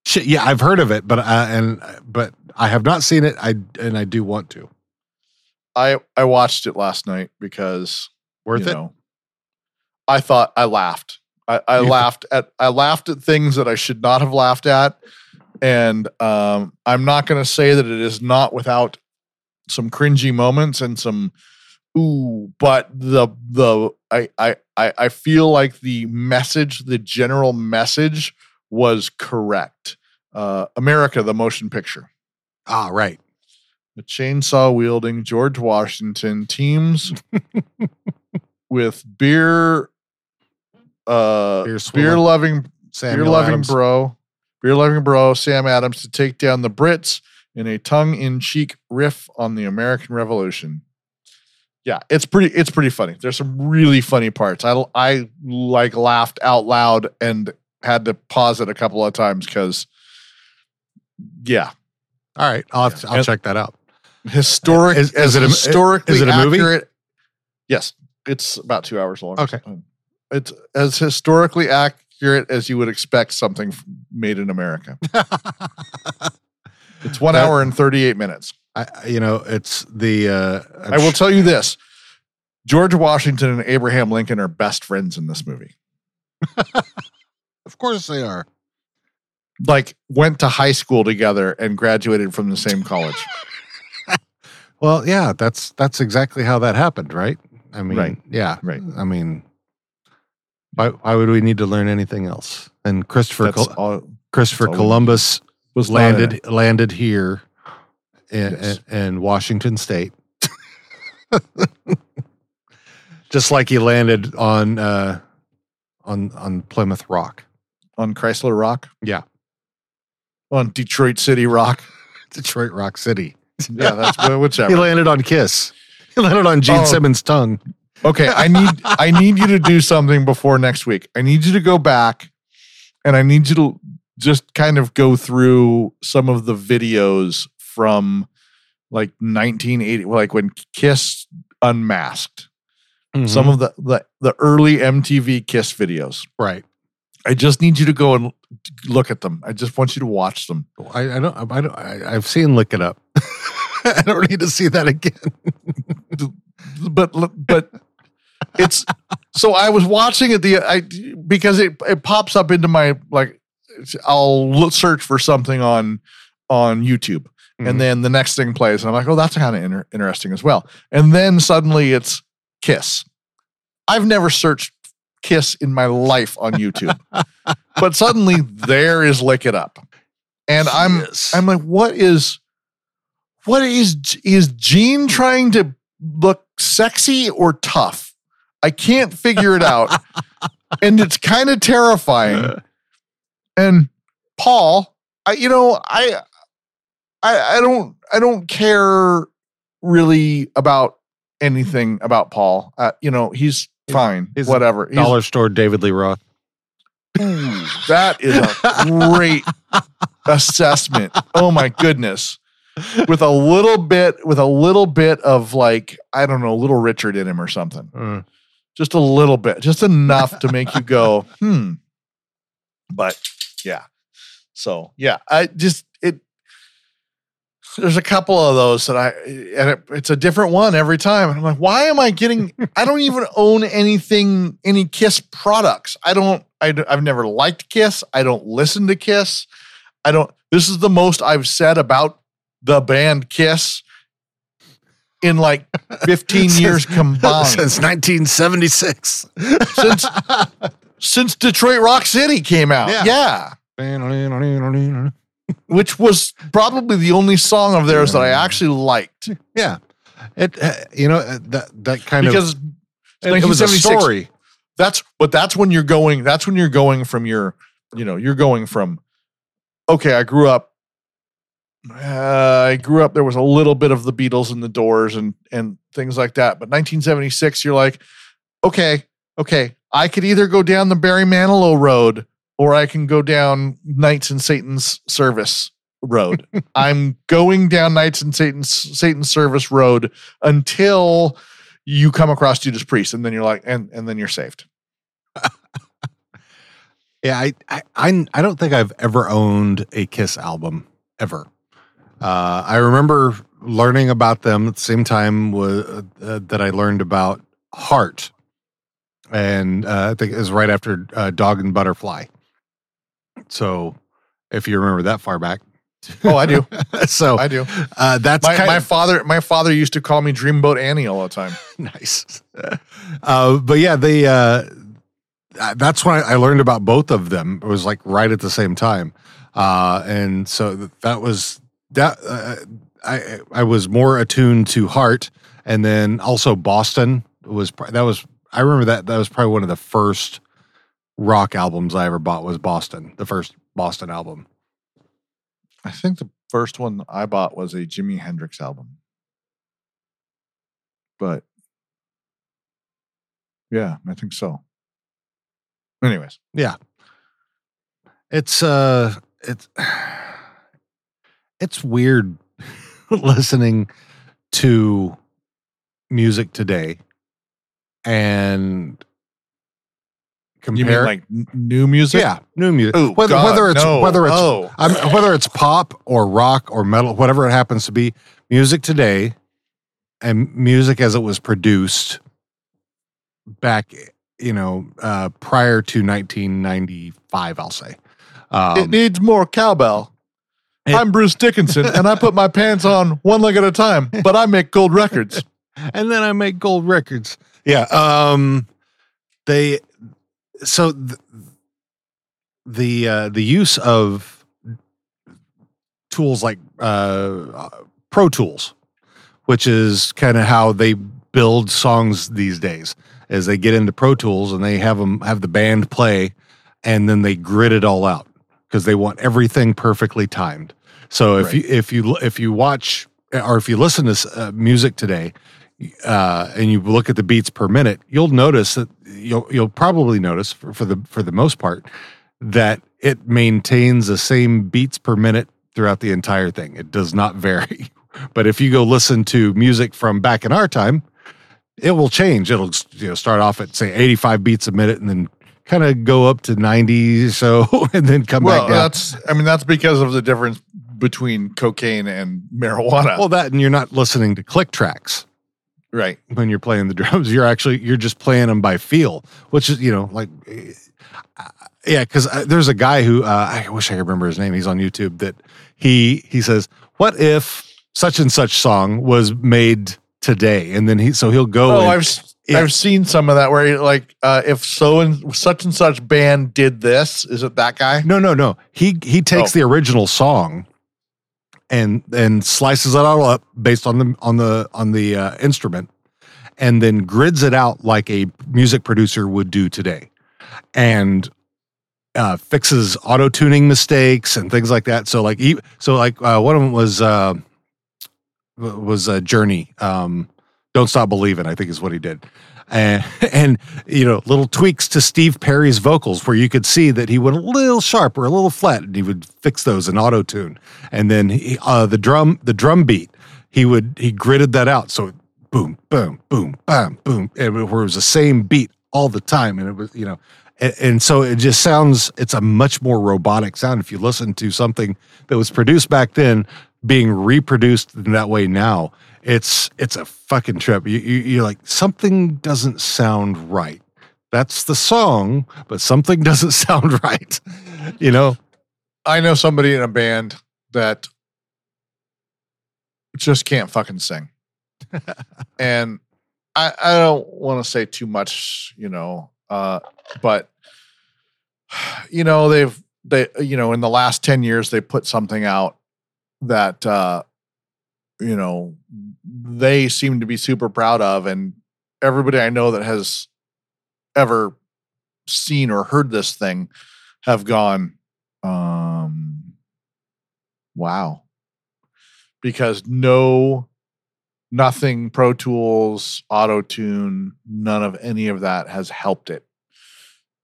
shit. Yeah, I've heard of it, but uh, and but I have not seen it. I and I do want to. I I watched it last night because Worth you it. know, I thought I laughed. I, I laughed at I laughed at things that I should not have laughed at, and um, I'm not going to say that it is not without some cringy moments and some ooh, but the the I I I, feel like the message, the general message, was correct. Uh, America, the motion picture. Ah, right. The chainsaw wielding George Washington teams with beer, uh, Beer loving, beer loving bro, beer loving bro Sam Adams to take down the Brits in a tongue in cheek riff on the American Revolution. Yeah, it's pretty. It's pretty funny. There's some really funny parts. I I like laughed out loud and had to pause it a couple of times because, yeah, All right, I'll, have to- I'll And- check that out. historic Is- is it a- historically is it a movie? accurate. Yes, it's about two hours long. Okay. It's as historically accurate as you would expect something made in America. It's one That- hour and thirty eight minutes. I, I- you know, it's the. Uh, I'm will tell you this: George Washington and Abraham Lincoln are best friends in this movie. of course they are. Like went to high school together and graduated from the same college. Well, yeah, that's that's exactly how that happened, right? I mean, Right. yeah, Right. I mean, why why would we need to learn anything else? And Christopher Col- all. Christopher that's all we Columbus Was landed landed here in, Yes. in, in Washington State, just like he landed on uh, on on Plymouth Rock, on Chrysler Rock. Yeah. On Detroit City Rock. Detroit Rock City. Yeah, that's wh- He landed on Kiss. He landed on Gene Oh. Simmons' tongue. Okay, I need I need you to do something before next week. I need you to go back and I need you to just kind of go through some of the videos from like 1980 like when Kiss unmasked. Mm-hmm. Some of the, the the early MTV Kiss videos. right. I just need you to go and look at them. I just want you to watch them. Oh, I, I don't. I don't. I, I've seen "Lick It Up. I don't need to see that again. but but it's so I was watching it the I because it it pops up into my like I'll look, search for something on on YouTube Mhm. and then the next thing plays and I'm like oh that's kind of inter- interesting as well and then suddenly it's Kiss. I've never searched Kiss in my life on YouTube, but suddenly there is Lick It Up, and I'm Yes. I'm like, what is, what is is Gene trying to look sexy or tough? I can't figure it out, and it's kind of terrifying. And Paul, I you know I, I I don't I don't care really about anything about Paul. Uh, you know he's fine, he's whatever. He's- Dollar Store David Lee Roth. That is a great assessment. Oh my goodness. With a little bit, with a little bit of like, I don't know, little Richard in him or something. Mm. Just a little bit, just enough to make you go, hmm. But yeah. So yeah, I just it there's a couple of those that I and it, it's a different one every time. And I'm like, why am I getting I don't even own anything, any Kiss products. I don't I've never liked Kiss. I don't listen to Kiss. I don't this is the most I've said about the band Kiss in like 15 years combined Since 1976. since since Detroit Rock City came out. Yeah. Yeah. Which was probably the only song of theirs that I actually liked. yeah. It. Uh, you know uh, that that kind because of it, it was a story. That's but that's when you're going. That's when you're going from your, you know, you're going from. Okay, I grew up. Uh, I grew up. There was a little bit of the Beatles and the Doors and and things like that. But 1976, you're like, okay, okay, I could either go down the Barry Manilow road or I can go down Knights and Satan's Service road. I'm going down Knights and Satan's Satan's Service road until you come across Judas Priest, and then you're like, and and then you're saved. Yeah, I, I I I don't think I've ever owned a Kiss album ever. Uh, I remember learning about them at the same time uh, that I learned about Heart, and uh, I think it was right after uh, Dog and Butterfly. So, if you remember that far back, Oh, I do. so I do. uh, that's My, my father, my father used to call me Dreamboat Annie all the time. nice. Uh, but yeah, they uh, uh, that's when I, I learned about both of them. It was like right at the same time, uh, and so that was that. Uh, I I was more attuned to Heart, and then also Boston was that was I remember that that was probably one of the first rock albums I ever bought was Boston, the first Boston album. I think the first one I bought was a Jimi Hendrix album. But yeah, I think so. Anyways, yeah, It's uh it's it's weird listening to music today and compare you mean like new music? yeah new music Oh, whether God, whether it's no. whether it's oh, I'm, whether it's pop or rock or metal whatever it happens to be music today and music as it was produced back you know uh prior to 1995 I'll say um, it needs more cowbell. I'm Bruce Dickinson, and I put my pants on one leg at a time, but I make gold records. and then I make gold records. Yeah. Um they so th- the uh the use of tools like uh Pro Tools, which is kind of how they build songs these days. As they get into Pro Tools and they have them have the band play and then they grid it all out because they want everything perfectly timed. So if Right. you if you if you watch or if you listen to uh, music today, uh, and you look at the beats per minute, you'll notice that you'll you'll probably notice for, for the for the most part that it maintains the same beats per minute throughout the entire thing. It does not vary. But if you go listen to music from back in our time, it will change. It'll you know start off at say 85 beats a minute and then kind of go up to 90 so and then come Well, back down. that's I mean that's because of the difference between cocaine and marijuana. Well, that and you're not listening to click tracks. right. when you're playing the drums you're actually you're just playing them by feel which is you know like uh, yeah because there's a guy who uh, i wish i could remember his name he's on youtube that he he says what if such and such song was made today and then he so he'll go Oh, and- I've yeah. I've seen some of that where you like uh, if so and such and such band did this, is it that guy? no no no he he takes Oh. the original song and and slices it all up based on the on the on the uh, instrument and then grids it out like a music producer would do today and uh, fixes auto tuning mistakes and things like that. So like, so like uh, one of them was uh, was a journey. Um, Don't stop believing. I think is what he did, and and you know little tweaks to Steve Perry's vocals where you could see that he went a little sharp or a little flat, and he would fix those in auto tune. And then he, uh, the drum the drum beat he would he gridded that out. So boom boom boom bam boom and where it was the same beat all the time, and it was you know and so it just sounds it's a much more robotic sound. If you listen to something that was produced back then being reproduced in that way now it's it's a fucking trip. You, you you're like something doesn't sound right. That's the song but something doesn't sound right. You know? I know somebody in a band that just can't fucking sing. and I, I don't want to say too much, you know, uh, but you know, they've they you know, in the last 10 years they put something out that uh you know, they seem to be super proud of and everybody I know that has ever seen or heard this thing have gone um wow. Because no nothing pro tools auto tune none of any of that has helped it.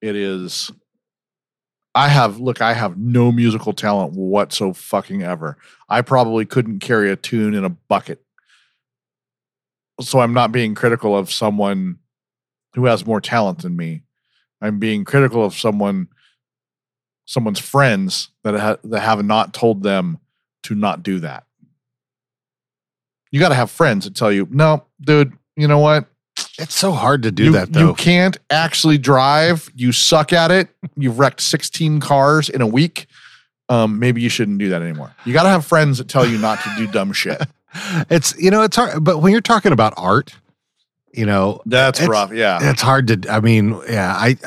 It is i have look i have no musical talent whatso fucking ever i probably couldn't carry a tune in a bucket so i'm not being critical of someone who has more talent than me i'm being critical of someone someone's friends that ha- that have not told them to not do that. You got to have friends that tell you, "No, dude, you know what? It's so hard to do you, that though. you can't actually drive. You suck at it. You've wrecked 16 cars in a week. Um, maybe you shouldn't do that anymore. You got to have friends that tell you not to do dumb shit. It's you know it's hard, but when you're talking about art, you know That's rough. Yeah. it's hard to. I mean, yeah, I.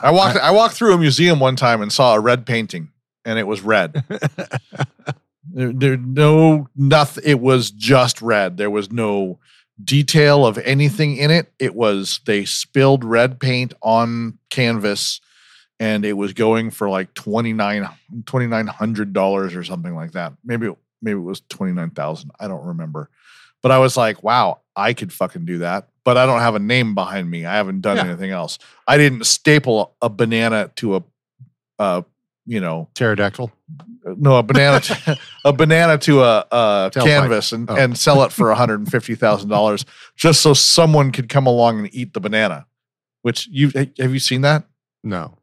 I walked I walked through a museum one time and saw a red painting and it was red. there, there no nothing it was just red. There was no detail of anything in it. It was they spilled red paint on canvas and it was going for like 29 $2900 or something like that. Maybe maybe it was 29,000. I don't remember. But I was like, wow, I could fucking do that. But I don't have a name behind me. I haven't done Yeah. anything else. I didn't staple a banana to a, uh, you know, pterodactyl. no, a banana, to, a banana to a, a canvas and, Oh. and sell it for one hundred and fifty thousand dollars, just so someone could come along and eat the banana. Which you have you seen that? No,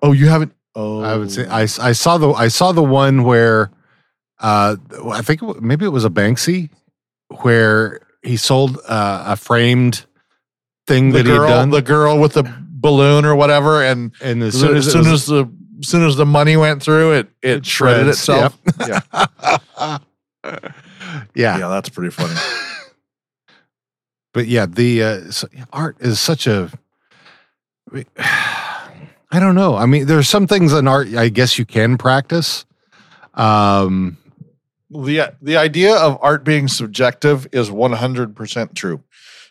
Oh, you haven't. Oh, I would say I, I saw the I saw the one where, uh, I think it maybe it was a Banksy, where he sold uh, a framed thing the that he had done, the girl with the balloon or whatever, and and as as soon as, it soon as the as soon as the money went through, it it, It shredded shreds, itself. Yeah, yeah, yeah, that's pretty funny. but yeah, the uh, so, art is such a. I don't know. I mean, there's some things in art I guess you can practice. Um, the the idea of art being subjective is 100% true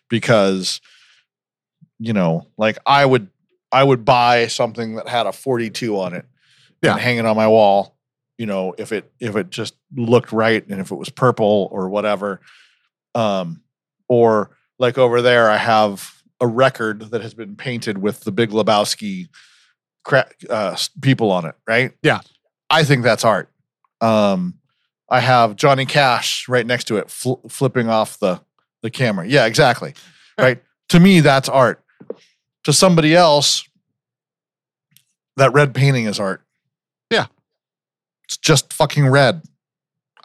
because you know like i would i would buy something that had a 42 on it Yeah. and hang it on my wall you know if it if it just looked right and if it was purple or whatever um or like over there i have a record that has been painted with the big lebowski cra- uh, people on it right Yeah. i think that's art um I have Johnny Cash right next to it, fl- flipping off the the camera. Yeah, exactly. Right. to me, that's art. To somebody else, that red painting is art. Yeah. it's just fucking red.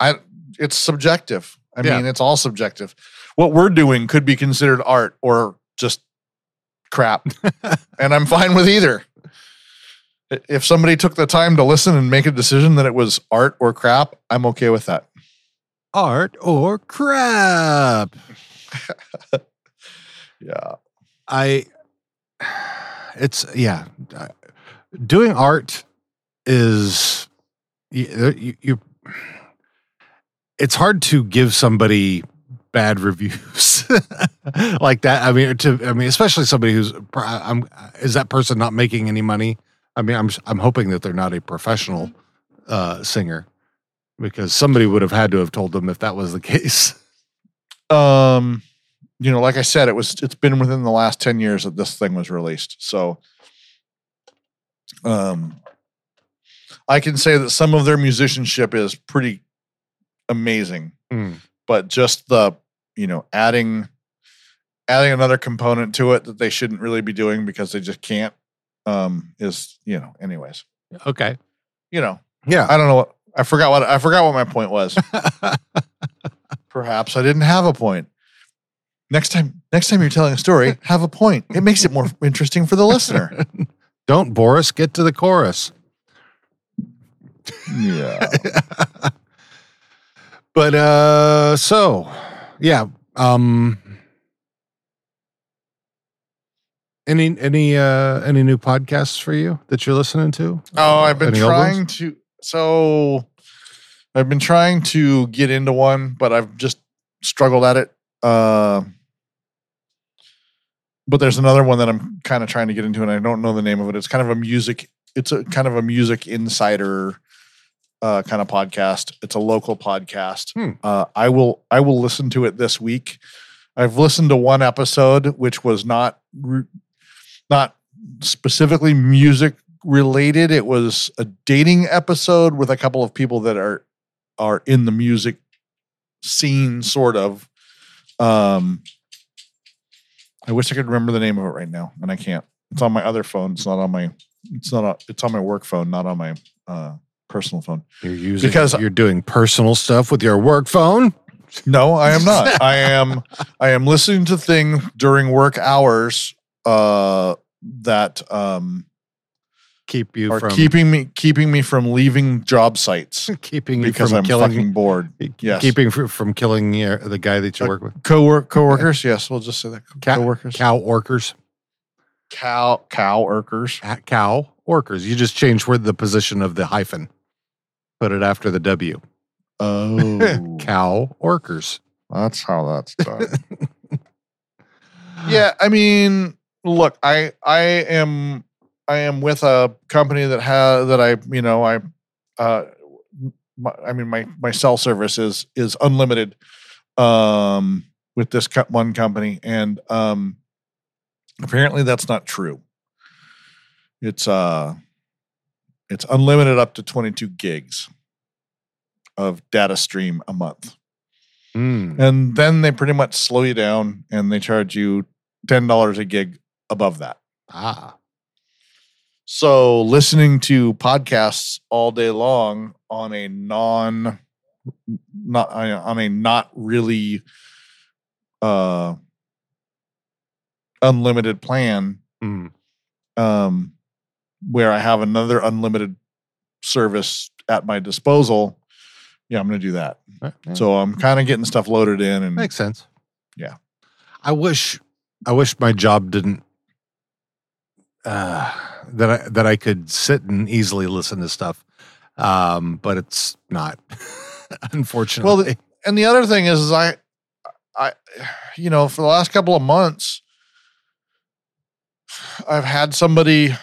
I. It's subjective. I Yeah. mean, it's all subjective. What we're doing could be considered art or just crap, and I'm fine with either. If somebody took the time to listen and make a decision that it was art or crap, I'm okay with that. art or crap. Yeah. I it's yeah, doing art is you, you, you it's hard to give somebody bad reviews like that. I mean, to I mean, especially somebody who's I'm is that person not making any money? I mean, I'm I'm hoping that they're not a professional uh, singer because somebody would have had to have told them if that was the case. Um, you know, like I said, it was it's been within the last 10 years that this thing was released. So um I can say that some of their musicianship is pretty amazing, Mm. but just the, you know, adding adding another component to it that they shouldn't really be doing because they just can't um is, you know, anyways. Okay. You know, Yeah. I don't know what I forgot what I forgot what my point was. Perhaps I didn't have a point. Next time, next time you're telling a story, have a point. It makes it more interesting for the listener. Don't Boris get to the chorus. Yeah. but uh so yeah um any any uh any new podcasts for you that you're listening to Oh, I've been Any trying to. So, I've been trying to get into one, but I've just struggled at it. Uh, but there's another one that I'm kind of trying to get into, and I don't know the name of it. It's kind of a music. It's a kind of a music insider uh, kind of podcast. It's a local podcast. Hmm. Uh, I will I will listen to it this week. I've listened to one episode, which was not not specifically music related. It was a dating episode with a couple of people that are are in the music scene, sort of. Um, I wish I could remember the name of it right now, and I can't. It's on my other phone. It's not on my. It's not. On, it's on my work phone, not on my uh, personal phone. you're using Because- you're doing personal stuff with your work phone No, I am not. I am I am listening to things during work hours uh that um Keep you are from keeping me keeping me from leaving job sites keeping because from I'm killing fucking bored. Yes. keeping fr- from killing your, the guy that you Uh, work with. Co-work coworkers, yes, we'll just say that. Ca- coworkers. Cow orkers. cow cow workers. Cow orkers. You just change where the position of the hyphen. Put it after the W. Oh. Cow orkers. That's how that's done. yeah, I mean, look, I I am I am with a company that has that I you know I uh my, I mean my my cell service is is unlimited um with this co- one company and um apparently that's not true. It's uh it's unlimited up to 22 gigs of data stream a month. Mm. And then they pretty much slow you down and they charge you $10 a gig above that. Ah. So listening to podcasts all day long on a non not on a not really uh unlimited plan Mm. um where I have another unlimited service at my disposal, yeah, I'm going to do that. So I'm kind of getting stuff loaded in and Makes sense. Yeah. I wish I wish my job didn't uh that I that I could sit and easily listen to stuff. Um, but it's not. Unfortunately. and the other thing is, is I, I, you know, for the last couple of months, I've had somebody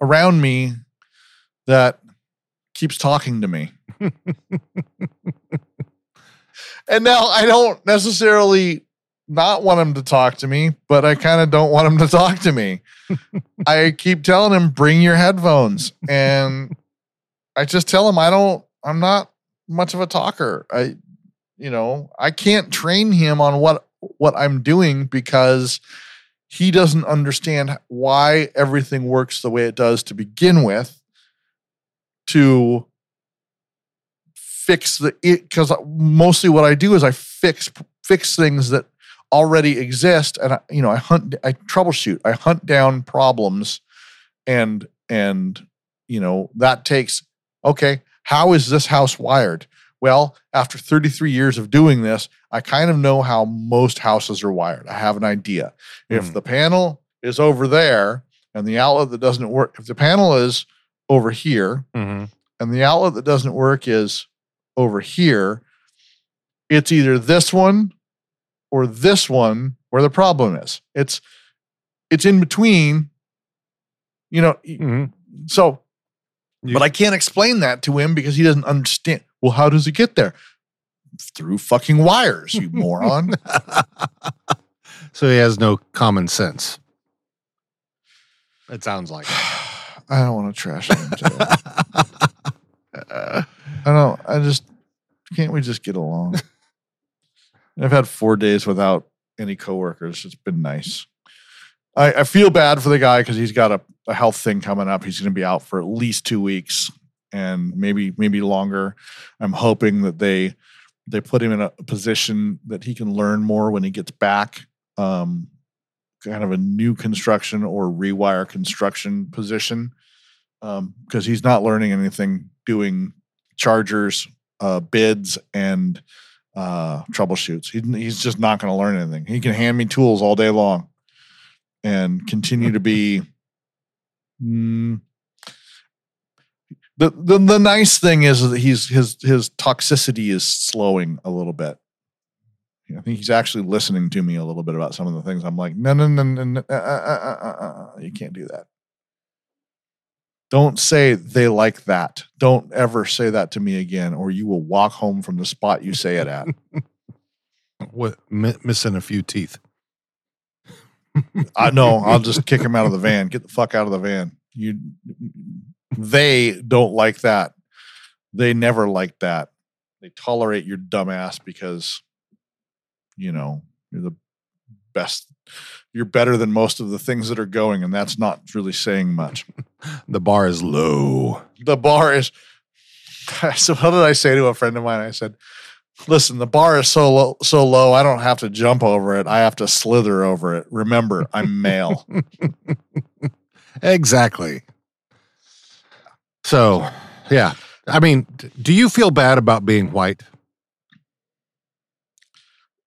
around me that keeps talking to me. and now I don't necessarily not want him to talk to me, but I kind of don't want him to talk to me. I keep telling him, bring your headphones. And I just tell him, I don't, I'm not much of a talker. I, you know, I can't train him on what, what I'm doing because he doesn't understand why everything works the way it does to begin with to fix the it because mostly what I do is I fix fix things that already exist and I, you know I hunt I troubleshoot I hunt down problems and and you know that takes okay how is this house wired well after 33 years of doing this I kind of know how most houses are wired I have an idea if Hmm. the panel is over there and the outlet that doesn't work if the panel is over here Mhm. and the outlet that doesn't work is over here, it's either this one or this one where the problem is. It's it's in between, you know. Mhm. So, You- but I can't explain that to him because he doesn't understand. Well, how does it get there? Through fucking wires, you moron. so he has no common sense. It sounds like. I don't want to trash him. Today. I don't. I just can't. We just get along. I've had four days without any coworkers. It's been nice. I, I feel bad for the guy because he's got a, a health thing coming up. He's going to be out for at least two weeks and maybe maybe longer. I'm hoping that they they put him in a position that he can learn more when he gets back. Um, kind of a new construction or rewire construction position because he's not learning anything doing chargers, uh, bids, and uh, troubleshoots. He, he's just not going to learn anything. He can hand me tools all day long and continue to be. Mm, the, the the nice thing is that he's his his toxicity is slowing a little bit. I think he's actually listening to me a little bit about some of the things. I'm like, no, no, no, no, no uh, uh, uh, uh, uh, you can't do that. Don't say they like that. Don't ever say that to me again, or you will walk home from the spot you say it at. What mi- missing a few teeth? I know. I'll just kick him out of the van. Get the fuck out of the van. You, they don't like that. They never like that. They tolerate your dumbass because, you know, you're the best. You're better than most of the things that are going, and that's not really saying much. The bar is low. the bar is so what did i say to a friend of mine i said Listen, the bar is so low, so low. I don't have to jump over it. I have to slither over it. Remember, I'm male. Exactly. So, yeah. I mean, do you feel bad about being white?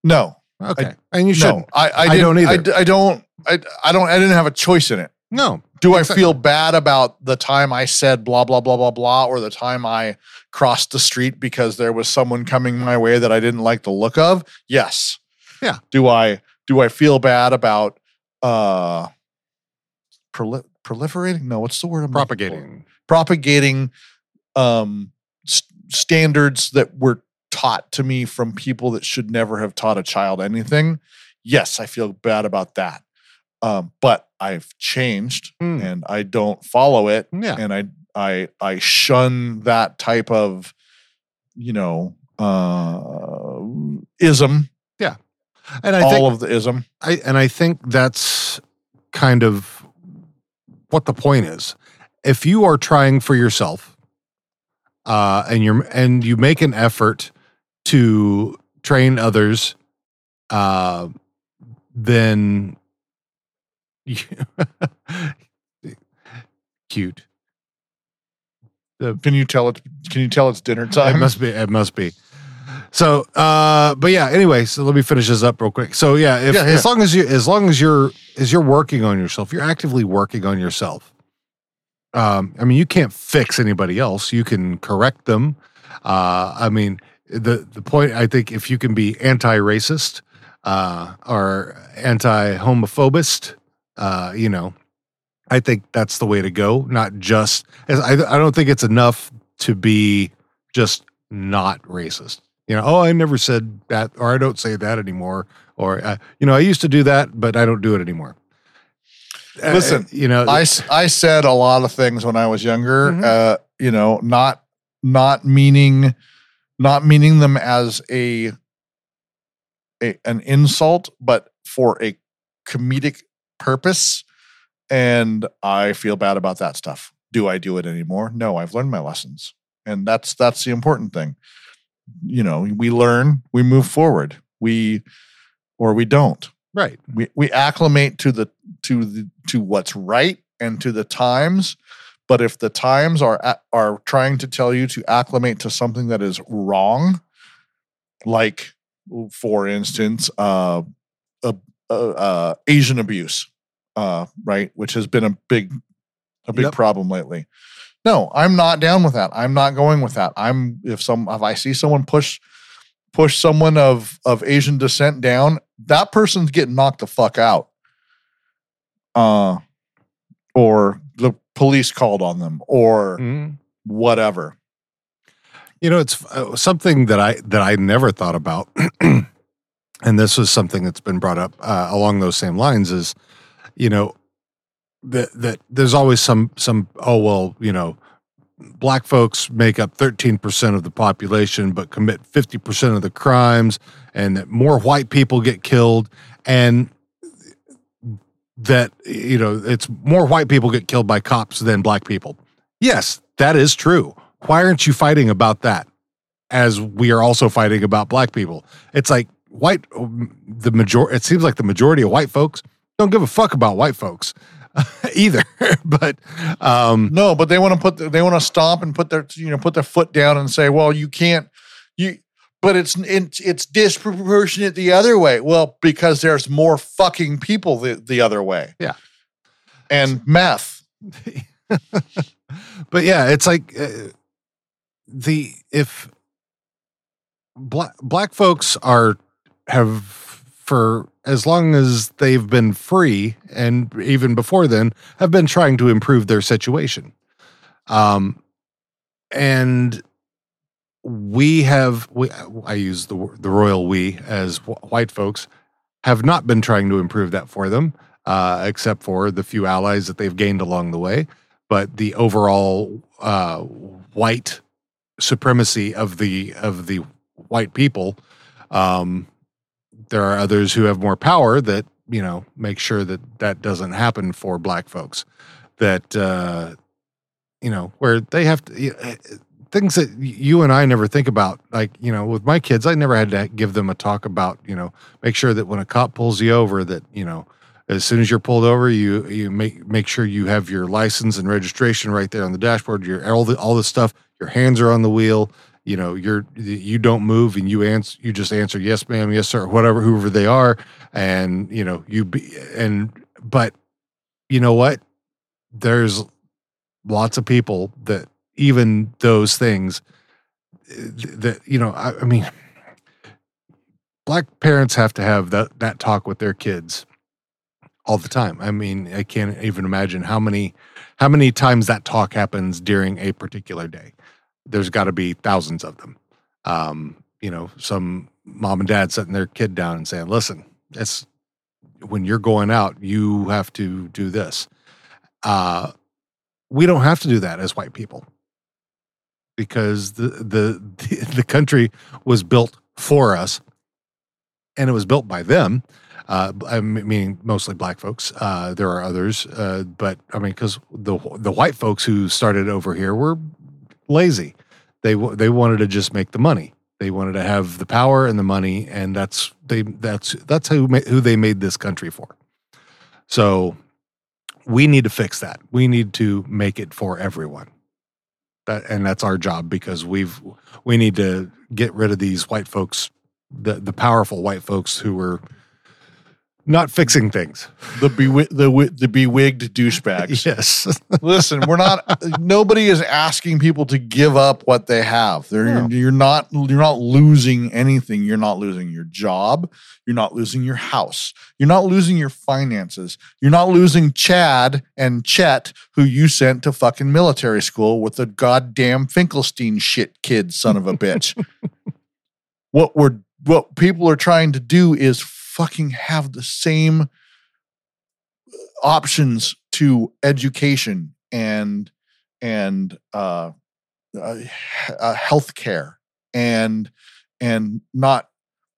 No, Okay. and you shouldn't. I, I, I didn't- don't either. I I, don't. I, I don't. I didn't have a choice in it. No. Do I feel bad about the time I said blah blah blah blah blah, or the time I crossed the street because there was someone coming my way that I didn't like the look of? Yes. Yeah. Do I do I feel bad about uh proli- proliferating? No, what's the word? I'm? Propagating. propagating um s- standards that were taught to me from people that should never have taught a child anything yes i feel bad about that um but i've changed Hmm. and i don't follow it Yeah. and i i i shun that type of you know uh ism Yeah. And I all think of the ism I and I think that's kind of what the point is. If you are trying for yourself, uh, and you're and you make an effort to train others, uh, then cute. can you tell it can you tell it's dinner time? It must be. It must be. So, uh, but yeah. Anyway, so let me finish this up real quick. So yeah, if Yeah, yeah. as long as you as long as you're as you're working on yourself, you're actively working on yourself. Um, I mean, you can't fix anybody else. You can correct them. Uh, I mean, the the point I think if you can be anti-racist uh, or anti-homophobist, uh, you know, I think that's the way to go. Not just as I I don't think it's enough to be just not racist. You know, oh, I never said that, or I don't say that anymore, or uh, you know, I used to do that, but I don't do it anymore. Uh, Listen, you know, I, I said a lot of things when I was younger, Mhm. uh, you know, not not meaning not meaning them as a, a an insult, but for a comedic purpose. And I feel bad about that stuff. Do I do it anymore? No, I've learned my lessons. And that's that's the important thing. You know, we learn, we move forward. We or we don't right? we we acclimate to the to the to what's right and to the times but if the times are are trying to tell you to acclimate to something that is wrong like for instance uh, uh, uh, asian abuse uh right which has been a big a big Yep. problem lately. No i'm not down with that. I'm not going with that. I'm if some if i see someone push push someone of of asian descent down that person's getting knocked the fuck out. Uh or police called on them or Mhm. whatever You know, it's uh, something that I that I never thought about, and this was something that's been brought up uh, along those same lines. Is you know that that there's always some some oh well you know black folks make up 13% of the population but commit 50% of the crimes and that more white people get killed and that you know it's more white people get killed by cops than black people. Yes that is true. Why aren't you fighting about that as we are also fighting about black people? It's like white the major it seems like the majority of white folks don't give a fuck about white folks either but um no but they want to put the, they want to stomp and put their you know put their foot down and say well you can't you but it's it's it's disproportionate the other way well because there's more fucking people the, the other way Yeah. and meth but yeah, it's like uh, the if black black folks are have for as long as they've been free and even before then have been trying to improve their situation. Um and we have we I use the the royal we as wh- white folks have not been trying to improve that for them uh except for the few allies that they've gained along the way but the overall uh, white supremacy of the of the white people. Um, there are others who have more power that you know make sure that that doesn't happen for black folks. That uh, you know where they have to. Things that you and I never think about. Like, you know, with my kids, I never had to give them a talk about, you know, make sure that when a cop pulls you over, that, you know, as soon as you're pulled over, you you make make sure you have your license and registration right there on the dashboard. Your all the all the stuff. Your hands are on the wheel. You know, you're you don't move and you answer. You just answer yes, ma'am, yes, sir, whatever, whoever they are, and you know you be and but you know what? There's lots of people that even those things that you know. I, I mean, black parents have to have that that talk with their kids all the time. I mean, I can't even imagine how many how many times that talk happens during a particular day. There's got to be thousands of them. Um, you know, some mom and dad setting their kid down and saying, "Listen, it's when you're going out, you have to do this." Uh, we don't have to do that as white people because the the the country was built for us, and it was built by them uh, I mean mostly black folks. Uh, there are others, uh, but I mean because the the white folks who started over here were lazy. They they wanted to just make the money. They wanted to have the power and the money, and that's they that's that's who who they made this country for. So we need to fix that. We need to make it for everyone. That and that's our job because we've we need to get rid of these white folks, the the powerful white folks who were not fixing things. The bewi- the the bewigged douchebags. Yes. Listen, we're not. nobody is asking people to give up what they have. They're, No. you're, you're not. You're not losing anything. You're not losing your job. You're not losing your house. You're not losing your finances. You're not losing Chad and Chet, who you sent to fucking military school with the goddamn Finkelstein shit kid, son of a bitch. what we're what people are trying to do is fucking have the same options to education and and uh, uh, uh healthcare and and not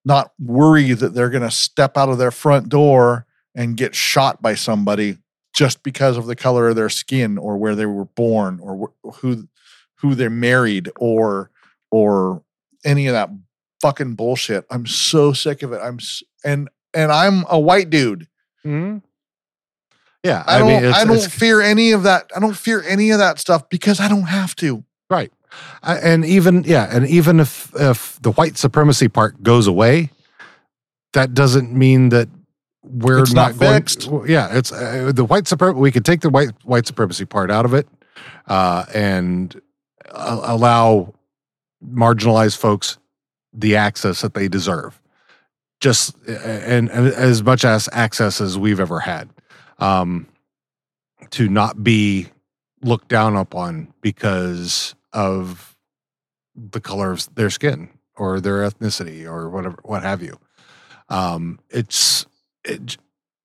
not worry that they're going to step out of their front door and get shot by somebody just because of the color of their skin or where they were born or wh- who who they're married or or any of that fucking bullshit. I'm so sick of it. I'm and and I'm a white dude. Mhm. Yeah. I, don't. it's- I don't it's- fear any of that. I don't fear any of that stuff because I don't have to. Right. I- And even yeah, and even if if the white supremacy part goes away, that doesn't mean that we're It's not going- fixed. yeah, it's uh, the white supremacy. We could take the white white supremacy part out of it, uh, and allow marginalized folks the access that they deserve, just and, and as much as access as we've ever had, um, to not be looked down upon because of the color of their skin or their ethnicity or whatever what have you. Um it's it,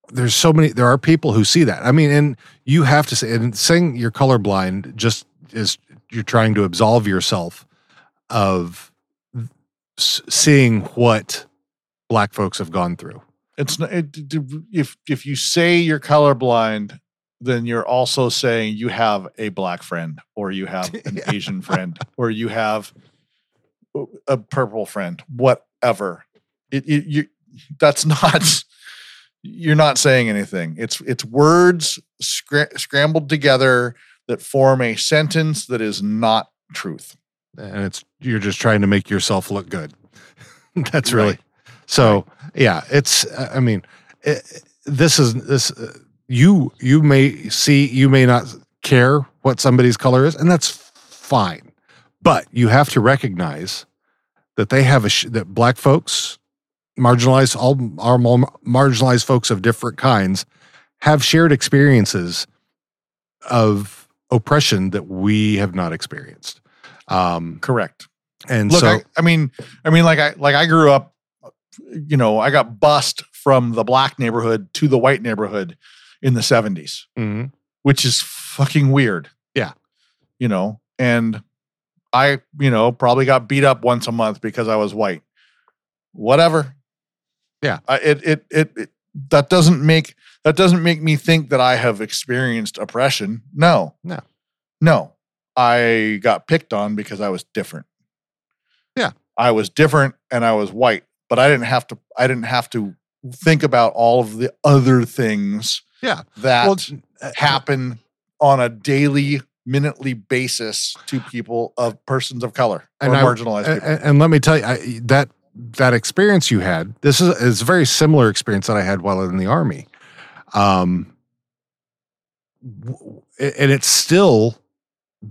there's so many there are people who see that. I mean and you have to say and saying you're colorblind just is you're trying to absolve yourself of seeing what black folks have gone through It's not, it, if if you say you're colorblind, then you're also saying you have a black friend or you have an Yeah. Asian friend or you have a purple friend, whatever. It, it you that's not you're not saying anything. It's it's words scra- scrambled together that form a sentence that is not truth. and it's you're just trying to make yourself look good that's really. So yeah it's i mean it, this is this uh, you you may see you may not care what somebody's color is and that's fine. But you have to recognize that they have a sh- that black folks marginalized all our marginalized folks of different kinds have shared experiences of oppression that we have not experienced. Um Correct. and Look, so I, I mean, I mean, like I like I grew up, you know, I got bussed from the black neighborhood to the white neighborhood in the seventies, Mhm. which is fucking weird. Yeah. you know, and I, you know, probably got beat up once a month because I was white. Whatever. Yeah. I, it, it it it that doesn't make that doesn't make me think that I have experienced oppression. No. No. No. I got picked on because I was different. Yeah. I was different and I was white, but I didn't have to I didn't have to think about all of the other things Yeah. that Well, uh, happen on a daily minutely basis to people of persons of color or And I- marginalized and, people. and let me tell you I, that that experience you had. This is is a very similar experience that I had while in the army. Um, and it's still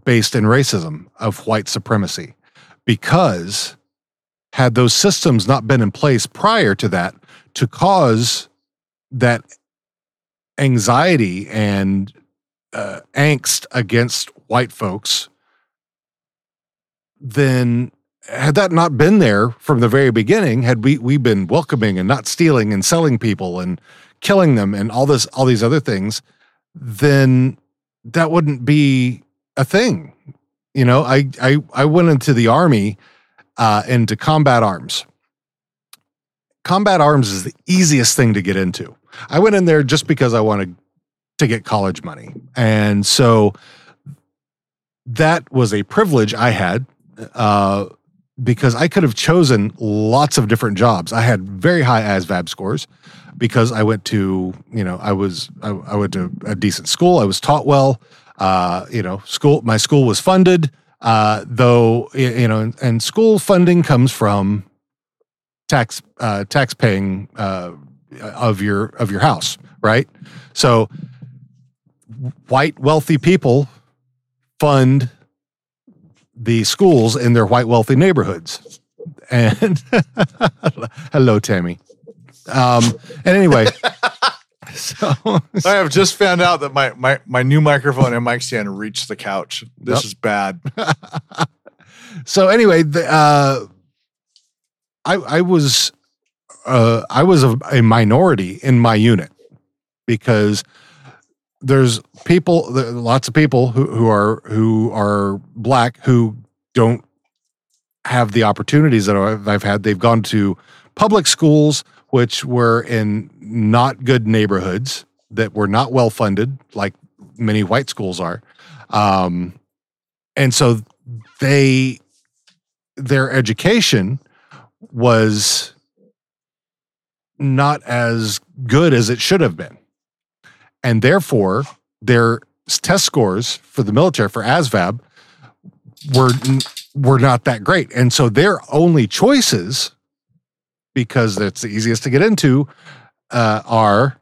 based in racism of white supremacy because had those systems not been in place prior to that to cause that anxiety and uh, angst against white folks then had that not been there from the very beginning had we we been welcoming and not stealing and selling people and killing them and all this all these other things then that wouldn't be a thing. You know i i i went into the army uh into combat arms combat arms is the easiest thing to get into i went in there just because i wanted to get college money and so that was a privilege i had uh because I could have chosen lots of different jobs. I had very high ASVAB scores because I went to, you know, I was I, I went to a decent school. I was taught well. Uh, you know, school my school was funded, uh, though you know, and, and school funding comes from tax uh, tax paying uh, of your of your house, right? So white wealthy people fund the schools in their white wealthy neighborhoods. And hello, Tammy. Um, and anyway, so I have just found out that my my my new microphone and mic stand reached the couch. This Yep. is bad. so anyway, the, uh, I I was uh, I was a, a minority in my unit because there's people, lots of people who, who are who are black who don't have the opportunities that I've, I've had. They've gone to public schools, which were in not good neighborhoods that were not well funded, like many white schools are, um, and so they their education was not as good as it should have been. And therefore, their test scores for the military for ASVAB were were not that great. And so their only choices, because it's the easiest to get into, uh, are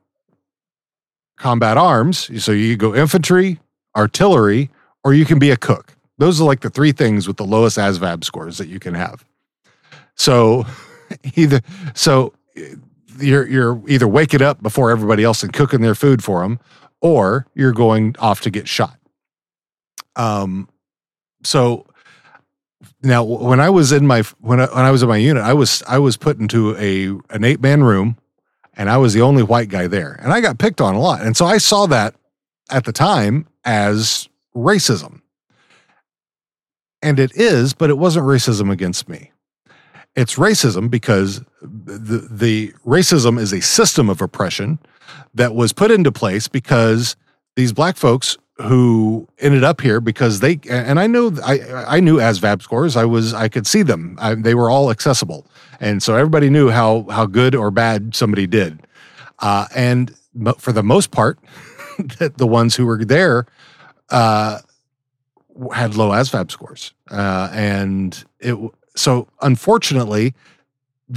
combat arms. So you go infantry, artillery, or you can be a cook. Those are like the three things with the lowest ASVAB scores that you can have. So either so eh, you're you're either waking up before everybody else and cooking their food for them, or you're going off to get shot. Um, so now when I was in my when I, when I was in my unit, I was I was put into a an eight man room, and I was the only white guy there, and I got picked on a lot, and so I saw that at the time as racism, and it is, but it wasn't racism against me. It's racism because the the racism is a system of oppression that was put into place because these black folks who ended up here because they and I know I I knew ASVAB scores. I was I could see them. I, they were all accessible. And so everybody knew how how good or bad somebody did. Uh, and for the most part the ones who were there uh, had low ASVAB scores. Uh, and it so unfortunately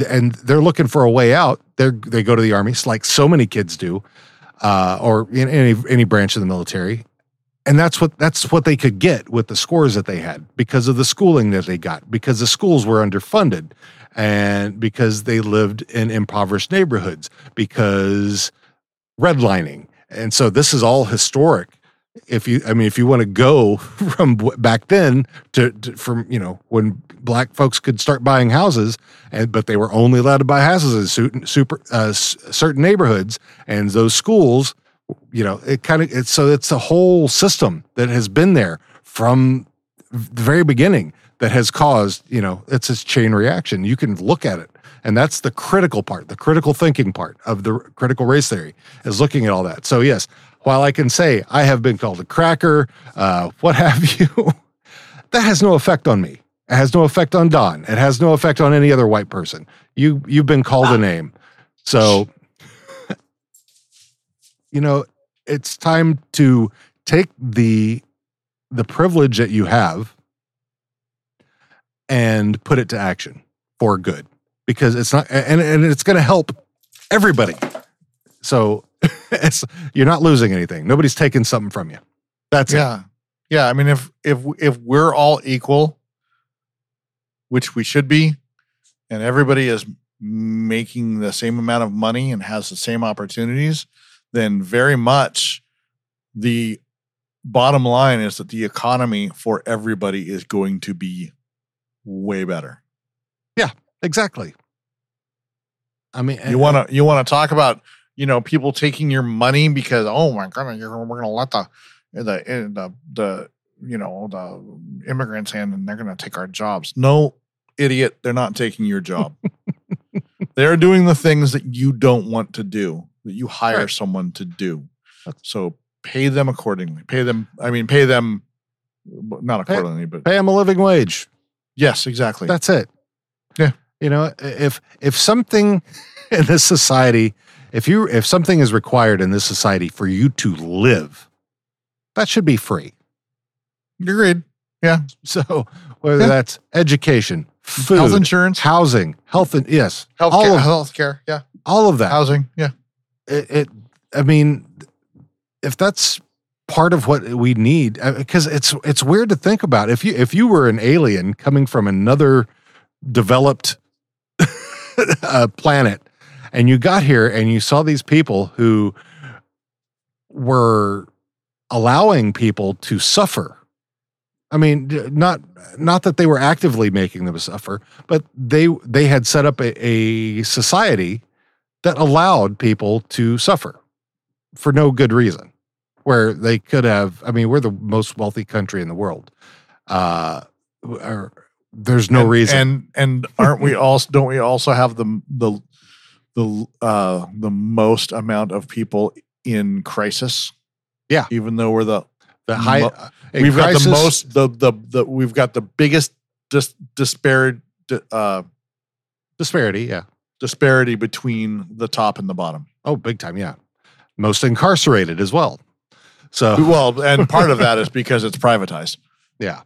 and they're looking for a way out. They they go to the army like so many kids do uh, or in any any branch of the military and that's what that's what they could get with the scores that they had because of the schooling that they got because the schools were underfunded and because they lived in impoverished neighborhoods because redlining. And so this is all historic. If you i mean if you want to go from back then to, to from you know when black folks could start buying houses and but they were only allowed to buy houses in super uh, certain neighborhoods and those schools you know it kind of it's so it's a whole system that has been there from the very beginning that has caused you know it's this chain reaction you can look at it and that's the critical part the critical thinking part of the critical race theory is looking at all that so yes while i can say i have been called a cracker uh, what have you that has no effect on me. It has no effect on Don. It has no effect on any other white person. You you've been called a name. So you know, it's time to take the the privilege that you have and put it to action for good because it's not and and it's going to help everybody. So you're not losing anything. Nobody's taking something from you. That's it. yeah. Yeah. I mean, if if if we're all equal, which we should be, and everybody is making the same amount of money and has the same opportunities, then very much the bottom line is that the economy for everybody is going to be way better. Yeah, exactly. I mean, You want to you want to talk about you know people taking your money because oh my god you're, we're going to let the the eh, the the you know the immigrants in and they're going to take our jobs. No, idiot, they're not taking your job. they're doing the things that you don't want to do that you hire Right. someone to do. So pay them accordingly. Pay them. I mean, pay them not Pay- accordingly, but pay them a living wage. yes, exactly. That's it. Yeah. You know, if if something in this society, if you if something is required in this society for you to live, that should be free. Agreed. Yeah. So whether Yeah. that's education, food, Health insurance, housing, health and yes, health all of health care, yeah, all of that. housing, yeah. It, it i mean if that's part of what we need because it's it's weird to think about. If you if you were an alien coming from another developed uh, planet and you got here and you saw these people who were allowing people to suffer. I mean not not that they were actively making them suffer but they they had set up a, a society that allowed people to suffer for no good reason where they could have i mean we're the most wealthy country in the world uh or, there's no and, reason And and aren't we also don't we also have the the the uh the most amount of people in crisis? Yeah. Even though we're the the high mo- uh, we've got the most the the the we've got the biggest dis, disparity uh disparity yeah disparity between the top and the bottom. oh big time yeah most incarcerated as well so Well, and part of that is because it's privatized. Yeah.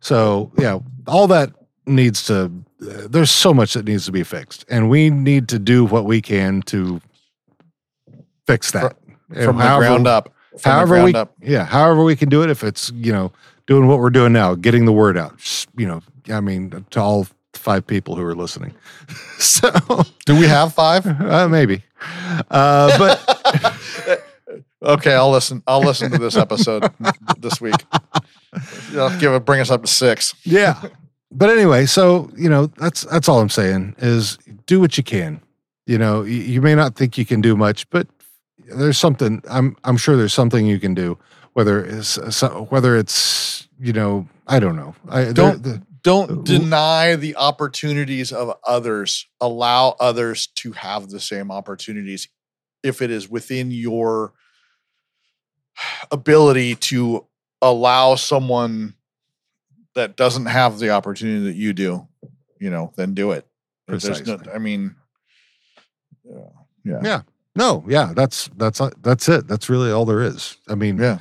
So, yeah, all that needs to, uh, there's so much that needs to be fixed. And we need to do what we can to fix that. You From know, the ground up. From However, the we, up. yeah, however we can do it. If it's, you know, doing what we're doing now, getting the word out, you know, I mean, to all five people who are listening. so, Do we have five? uh, maybe. Uh, but okay, I'll listen. I'll listen to this episode this week. I'll give it. Bring us up to six. yeah but anyway so you know that's that's all i'm saying is do what you can you know you, you may not think you can do much but there's something i'm i'm sure there's something you can do whether it's so- whether it's you know i don't know i Don't- the, Don't deny the opportunities of others. Allow others to have the same opportunities if it is within your ability to allow someone that doesn't have the opportunity that you do, you know, then do it. There's no, Precisely. I mean, yeah, yeah, Yeah. no yeah that's that's that's it that's really all there is i mean yeah.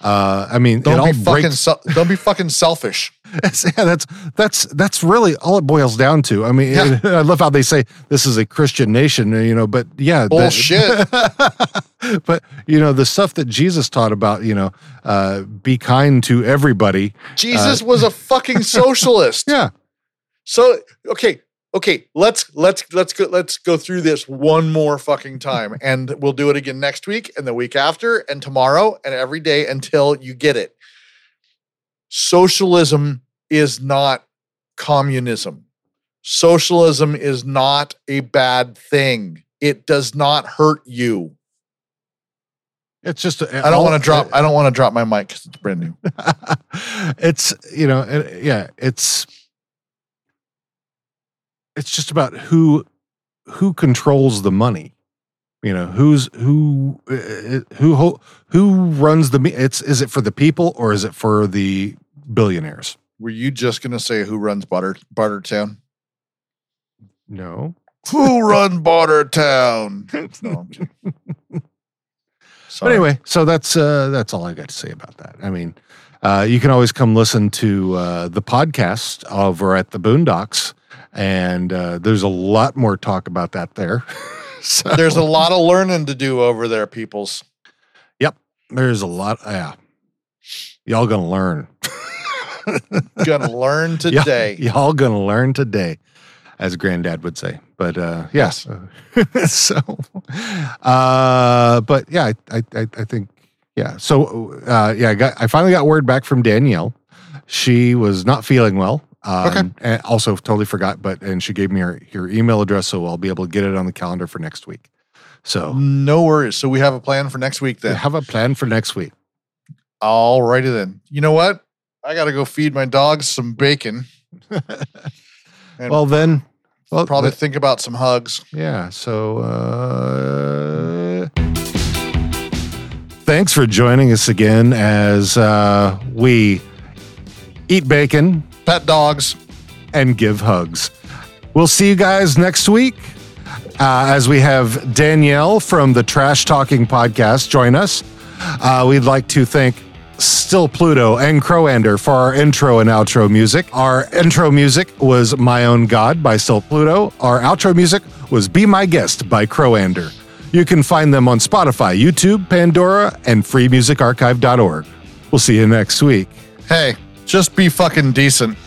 uh i mean Don't be fucking. breaks sel- don't be fucking selfish. Yeah, that's that's that's really all it boils down to. I mean, Yeah. I love how they say this is a Christian nation, you know, but yeah, the- Bullshit. but you know, the stuff that Jesus taught about, you know, uh, be kind to everybody. Jesus was a fucking socialist. Yeah, So okay, okay, let's let's let's go let's go through this one more fucking time, and we'll do it again next week, and the week after, and tomorrow, and every day until you get it. Socialism is not communism. Socialism is not a bad thing. It does not hurt you. it's just. I don't want to drop. I don't want to drop my mic because it's brand new. it's you know, it- yeah, it's it's just about who who controls the money. You know, who's who uh, who who, who runs the it's is it for the people or is it for the billionaires? Were you just gonna say who runs Butter Bartertown? No. Who run Bartertown? No, I'm kidding. But anyway, so that's uh, that's all I got to say about that. I mean, uh, you can always come listen to uh, the podcast over at the Boondocks, and uh, there's a lot more talk about that there. so there's a lot of learning to do over there, peoples. Yep. There's a lot. Yeah, y'all gonna learn. Gonna learn today. Y'all gonna learn today, as Granddad would say. But uh, yes, so, uh, but yeah, I, I, I I think yeah. So uh, yeah, I got I finally got word back from Danielle. She was not feeling well. Um, Okay. And also totally forgot, but and she gave me her, her email address, so I'll be able to get it on the calendar for next week. So No worries. So we have a plan for next week we then. have a plan for next week. All righty then. You know what? I gotta go feed my dogs some bacon. Well then, well probably th- think about some hugs. Yeah. So, uh, thanks for joining us again as uh, we eat bacon Pet dogs. and give hugs. We'll see you guys next week uh, as we have Danielle from the Trash Talking Podcast join us. Uh, we'd like to thank Still Pluto and Crowander for our intro and outro music. Our intro music was My Own God by Still Pluto. Our outro music was Be My Guest by Crowander. You can find them on Spotify, YouTube, Pandora, and freemusicarchive.org. We'll see you next week. Hey, just be fucking decent.